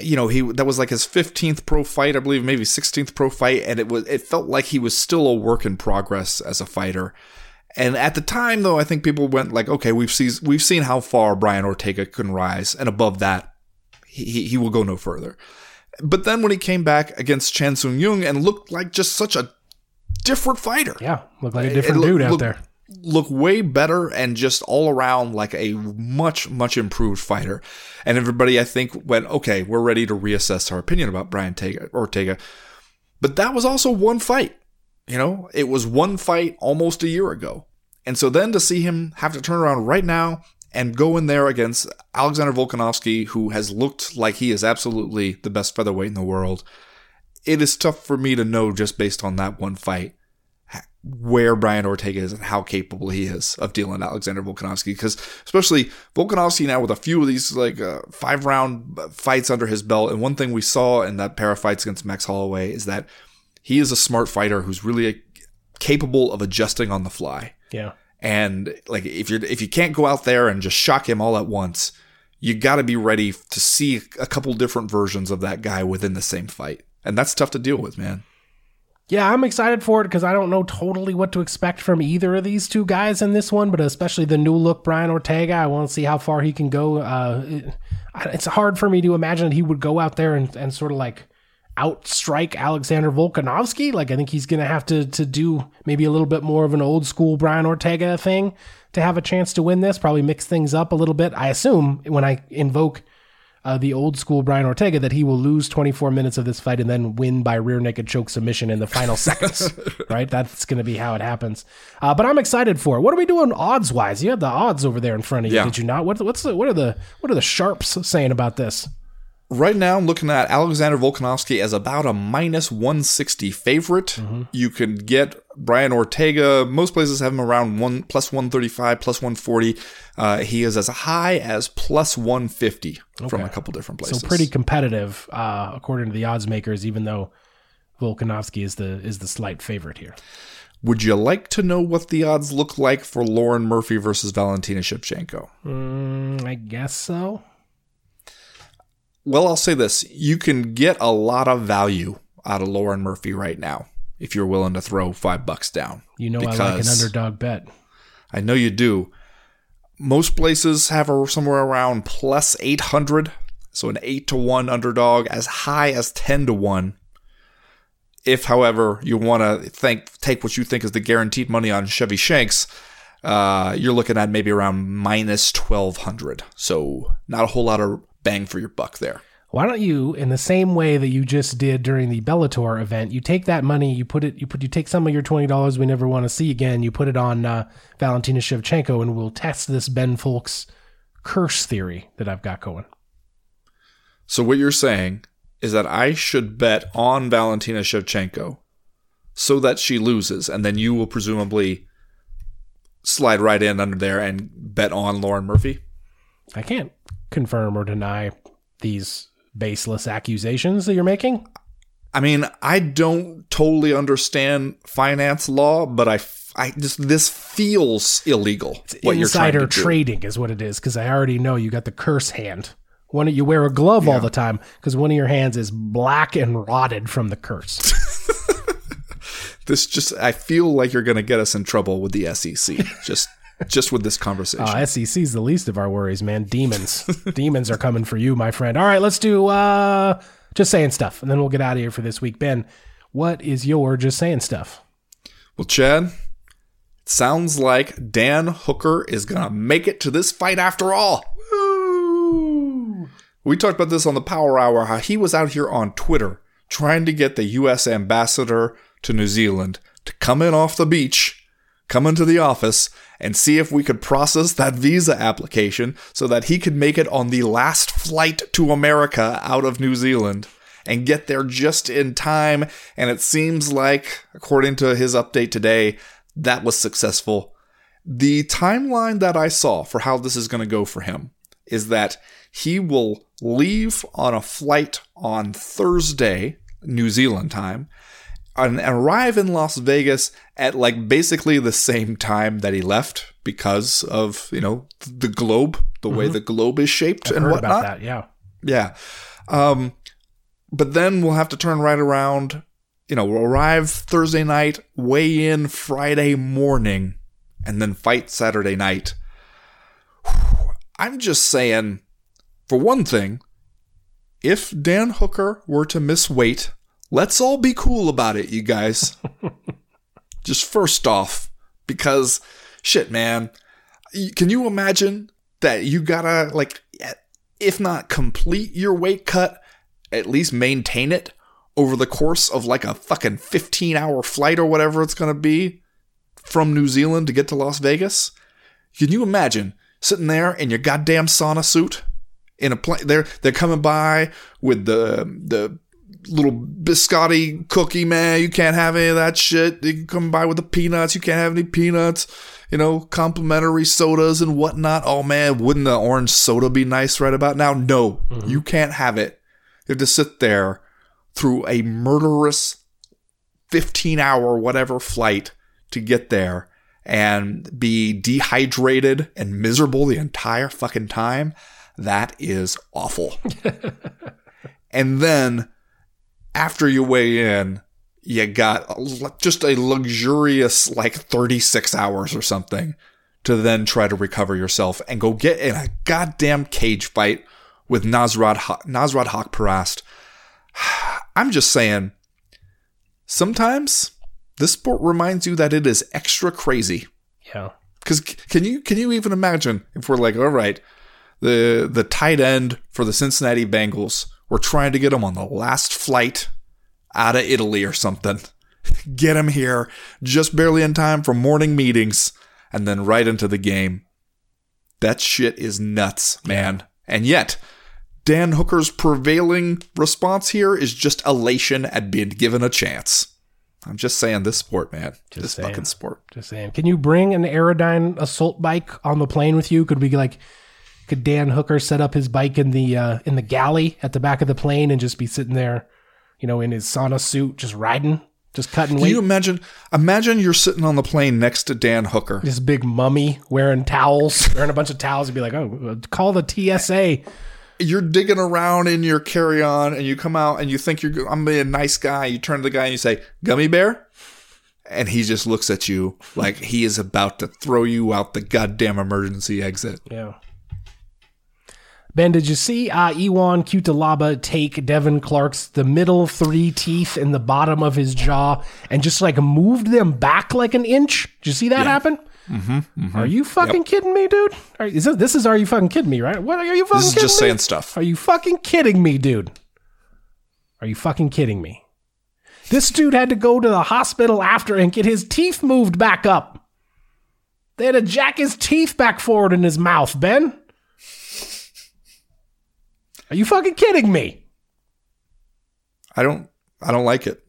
You know, he that was like his 15th pro fight, I believe, maybe 16th pro fight, and it was it felt like he was still a work in progress as a fighter. And at the time, though, I think people went like, okay, we've seen we've seen how far Brian Ortega can rise, and above that, he he, will go no further. But then when he came back against Chan Sung Jung and looked like just such a different fighter, Yeah, look like a different look- dude out look- there. look way better and just all around like a much much improved fighter. And everybody, I think, went okay. We're ready to reassess our opinion about Brian. Ortega. But that was also one fight. You know, it was one fight almost a year ago. And so then to see him have to turn around right now and go in there against Alexander Volkanovski, who has looked like he is absolutely the best featherweight in the world, it is tough for me to know just based on that one fight where Brian Ortega is and how capable he is of dealing Alexander Volkanovski. Because especially Volkanovski now with a few of these like uh, five round fights under his belt, and one thing we saw in that pair of fights against Max Holloway is that he is a smart fighter who's really uh, capable of adjusting on the fly. Yeah. And like if you're if you can't go out there and just shock him all at once, you got to be ready to see a couple different versions of that guy within the same fight. And that's tough to deal with, man. Yeah, I'm excited for it because I don't know totally what to expect from either of these two guys in this one, but especially the new look Brian Ortega. I want to see how far he can go. Uh, it, it's hard for me to imagine that he would go out there and, and sort of like outstrike Alexander Volkanovski. Like I think he's going to have to to do maybe a little bit more of an old school Brian Ortega thing to have a chance to win this. Probably mix things up a little bit. I assume when I invoke uh, the old school Brian Ortega that he will lose 24 minutes of this fight and then win by rear naked choke submission in the final <laughs> seconds. right? That's going to be how it happens. Uh, but I'm excited for it. What are we doing odds wise? You have the odds over there in front of you, Yeah. did you not? What, what's the, what are the what are the sharps saying about this? Right now, I'm looking at Alexander Volkanovski as about a minus 160 favorite. You can get Brian Ortega. Most places have him around one plus 135, plus 140. Uh, he is as high as plus 150 from a couple different places. So pretty competitive uh, according to the odds makers, even though Volkanovski is the is the slight favorite here. Would you like to know what the odds look like for Lauren Murphy versus Valentina Shevchenko? Mm, I guess so. Well, I'll say this: you can get a lot of value out of Lauren Murphy right now if you're willing to throw five bucks down. You know I like an underdog bet. I know you do. Most places have her somewhere around plus 800, so an 8 to 1 underdog, as high as 10 to 1. If, however, you want to think take what you think is the guaranteed money on Chevy Shanks, uh, you're looking at maybe around minus 1200. So, not a whole lot of bang for your buck there. Why don't you, in the same way that you just did during the Bellator event, you take that money, you put it, you put, you take some of your twenty dollars we never want to see again, you put it on uh, Valentina Shevchenko, and we'll test this Ben Fowlkes curse theory that I've got going. So, what you're saying is that I should bet on Valentina Shevchenko so that she loses, and then you will presumably slide right in under there and bet on Lauren Murphy? I can't confirm or deny these baseless accusations that you're making. I mean, I don't totally understand finance law, but I, f- I just this feels illegal. what you're trying Insider to do. trading is what it is because I already know you got the curse hand. One you wear a glove all the time because one of your hands is black and rotted from the curse. <laughs> This just I feel like you're going to get us in trouble with the SEC. just just with this conversation. Uh, SEC's the least of our worries, man. Demons, <laughs> demons are coming for you, my friend. All right, let's do uh, just saying stuff, and then we'll get out of here for this week. Ben, what is your just saying stuff? Well, Chad, it sounds like Dan Hooker is going to make it to this fight after all. We talked about this on the Power Hour, how he was out here on Twitter trying to get the U.S. ambassador to New Zealand to come in off the beach, come into the office, and see if we could process that visa application so that he could make it on the last flight to America out of New Zealand and get there just in time. And it seems like, according to his update today, that was successful. The timeline that I saw for how this is going to go for him is that he will leave on a flight on Thursday, New Zealand time, and arrive in Las Vegas at like basically the same time that he left because of, you know, the globe, the way the globe is shaped and Heard whatnot. about that? Yeah. Yeah. Um, but then we'll have to turn right around. You know, we'll arrive Thursday night, weigh in Friday morning, and then fight Saturday night. I'm just saying, for one thing, if Dan Hooker were to miss weight, let's all be cool about it, you guys. <laughs> just first off, because shit, man, can you imagine that you gotta, like, if not complete your weight cut, at least maintain it over the course of like a fucking 15 hour flight or whatever it's to be from New Zealand to get to Las Vegas? Can you imagine sitting there in your goddamn sauna suit in a plane? They're they're coming by with the the little biscotti cookie, man. You can't have any of that shit. You can come by with the peanuts. You can't have any peanuts. You know, complimentary sodas and whatnot. Oh man, wouldn't the orange soda be nice right about now? No, mm-hmm. you can't have it. You have to sit there through a murderous 15 hour whatever flight to get there and be dehydrated and miserable the entire fucking time. That is awful. <laughs> and then after you weigh in, you got just a luxurious like 36 hours or something to then try to recover yourself and go get in a goddamn cage fight with Nasrat, Ha- Nasrat Haqparast. <sighs> I'm just saying, sometimes this sport reminds you that it is extra crazy. Yeah. Because can you can you even imagine if we're like, all right, the the tight end for the Cincinnati Bengals, we're trying to get him on the last flight out of Italy or something, <laughs> get him here just barely in time for morning meetings, and then right into the game. That shit is nuts, man. And yet, Dan Hooker's prevailing response here is just elation at being given a chance. I'm just saying, this sport, man, this saying. fucking sport. Just saying. Can you bring an Airdyne assault bike on the plane with you? Could we like could Dan Hooker set up his bike in the uh, in the galley at the back of the plane and just be sitting there, you know, in his sauna suit, just riding, just cutting Can weight? you imagine? Imagine you're sitting on the plane next to Dan Hooker. this big mummy wearing towels, <laughs> wearing a bunch of towels, and be like, "Oh, call the TSA." You're digging around in your carry-on, and you come out and you think you're. I'm being a nice guy. You turn to the guy and you say, "Gummy bear," and he just looks at you like he is about to throw you out the goddamn emergency exit. Yeah. Ben, did you see uh, Ion Cutelaba take Devin Clark's the middle three teeth in the bottom of his jaw and just like moved them back like an inch? Did you see that happen? Mm-hmm, Are you fucking kidding me, dude? Are, is this, this is are you fucking kidding me, right? What are you fucking This is kidding just me? saying stuff. Are you fucking kidding me, dude? Are you fucking kidding me? This dude had to go to the hospital after and get his teeth moved back up. They had to jack his teeth back forward in his mouth, Ben. Are you fucking kidding me? I don't. I don't like it.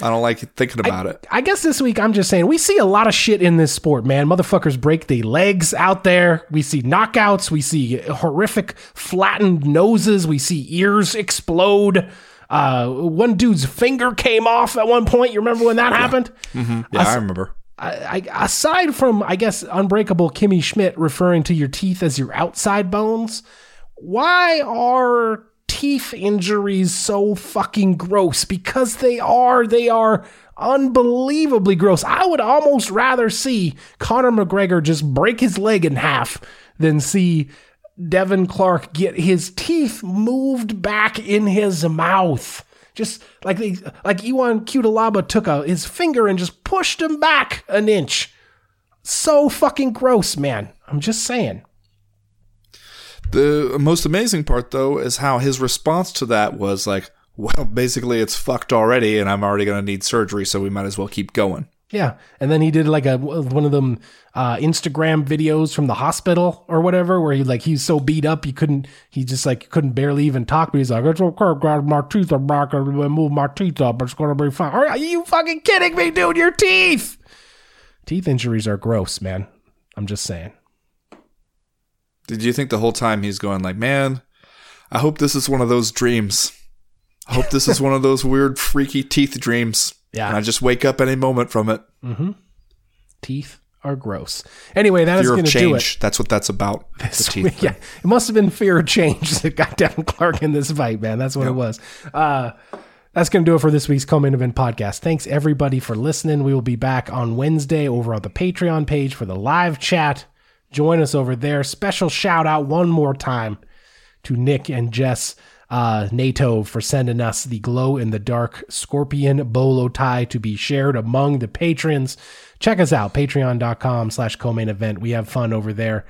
I don't like thinking about it. I guess this week I'm just saying we see a lot of shit in this sport, man. Motherfuckers break their legs out there. We see knockouts. We see horrific flattened noses. We see ears explode. Uh, one dude's finger came off at one point. You remember when that happened? Yeah, I remember. I, I, aside from, I guess, Unbreakable Kimmy Schmidt referring to your teeth as your outside bones, why are teeth injuries so fucking gross? Because they are. They are unbelievably gross. I would almost rather see Conor McGregor just break his leg in half than see Devin Clark get his teeth moved back in his mouth. Just like they, like Ion Cutelaba took a, his finger and just pushed him back an inch. So fucking gross, man. I'm just saying. The most amazing part, though, is how his response to that was like, "Well, basically, it's fucked already, and I'm already going to need surgery, so we might as well keep going." Yeah, and then he did like a one of them uh, Instagram videos from the hospital or whatever, where he like he's so beat up he couldn't he just like couldn't barely even talk. But he's like, "It's okay, grab my teeth are back and move my teeth up. It's gonna be fine." Are you fucking kidding me, dude? Your teeth. Teeth injuries are gross, man. I'm just saying. Did you think the whole time he's going like, "Man, I hope this is one of those dreams. I hope this is <laughs> one of those weird, freaky teeth dreams." Yeah. and I just wake up any moment from it. Mm-hmm. Teeth are gross. Anyway, that is Fear going of to do it. That's what that's about. The teeth. yeah, it must have been fear of change <laughs> that got Devin Clark in this fight, man. That's what it was. Uh, that's going to do it for this week's Co-Main Event podcast. Thanks everybody for listening. We will be back on Wednesday over on the Patreon page for the live chat. Join us over there. Special shout out one more time to Nick and Jess uh, NATO for sending us the glow in the dark scorpion bolo tie to be shared among the patrons. Check us out, patreon.com slash co-main event. We have fun over there.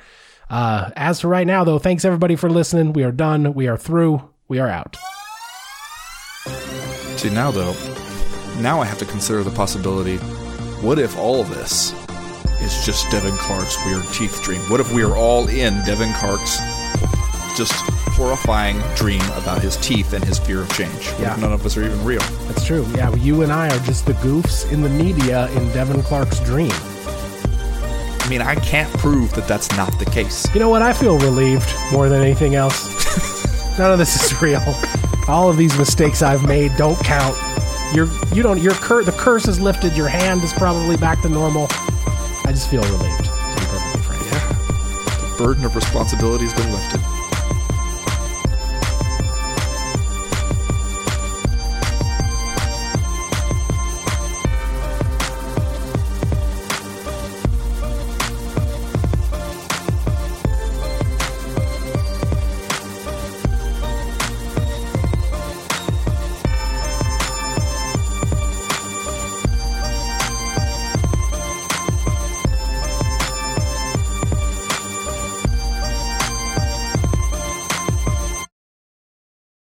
Uh, as for right now, though, thanks everybody for listening. We are done. We are through. We are out. See now though, now I have to consider the possibility. What if all this is just Devin Clark's weird teeth dream? What if we are all in Devin Clark's just horrifying dream about his teeth and his fear of change. What if Yeah. None of us are even real. That's true. Yeah, you and I are just the goofs in the media in Devin Clark's dream. I mean, I can't prove that that's not the case. You know what? I feel relieved more than anything else. <laughs> None of this is real. All of these mistakes I've made don't count. You're you don't your cur- the curse is lifted. Your hand is probably back to normal. I just feel relieved. To be perfectly frank. The burden of responsibility has been lifted.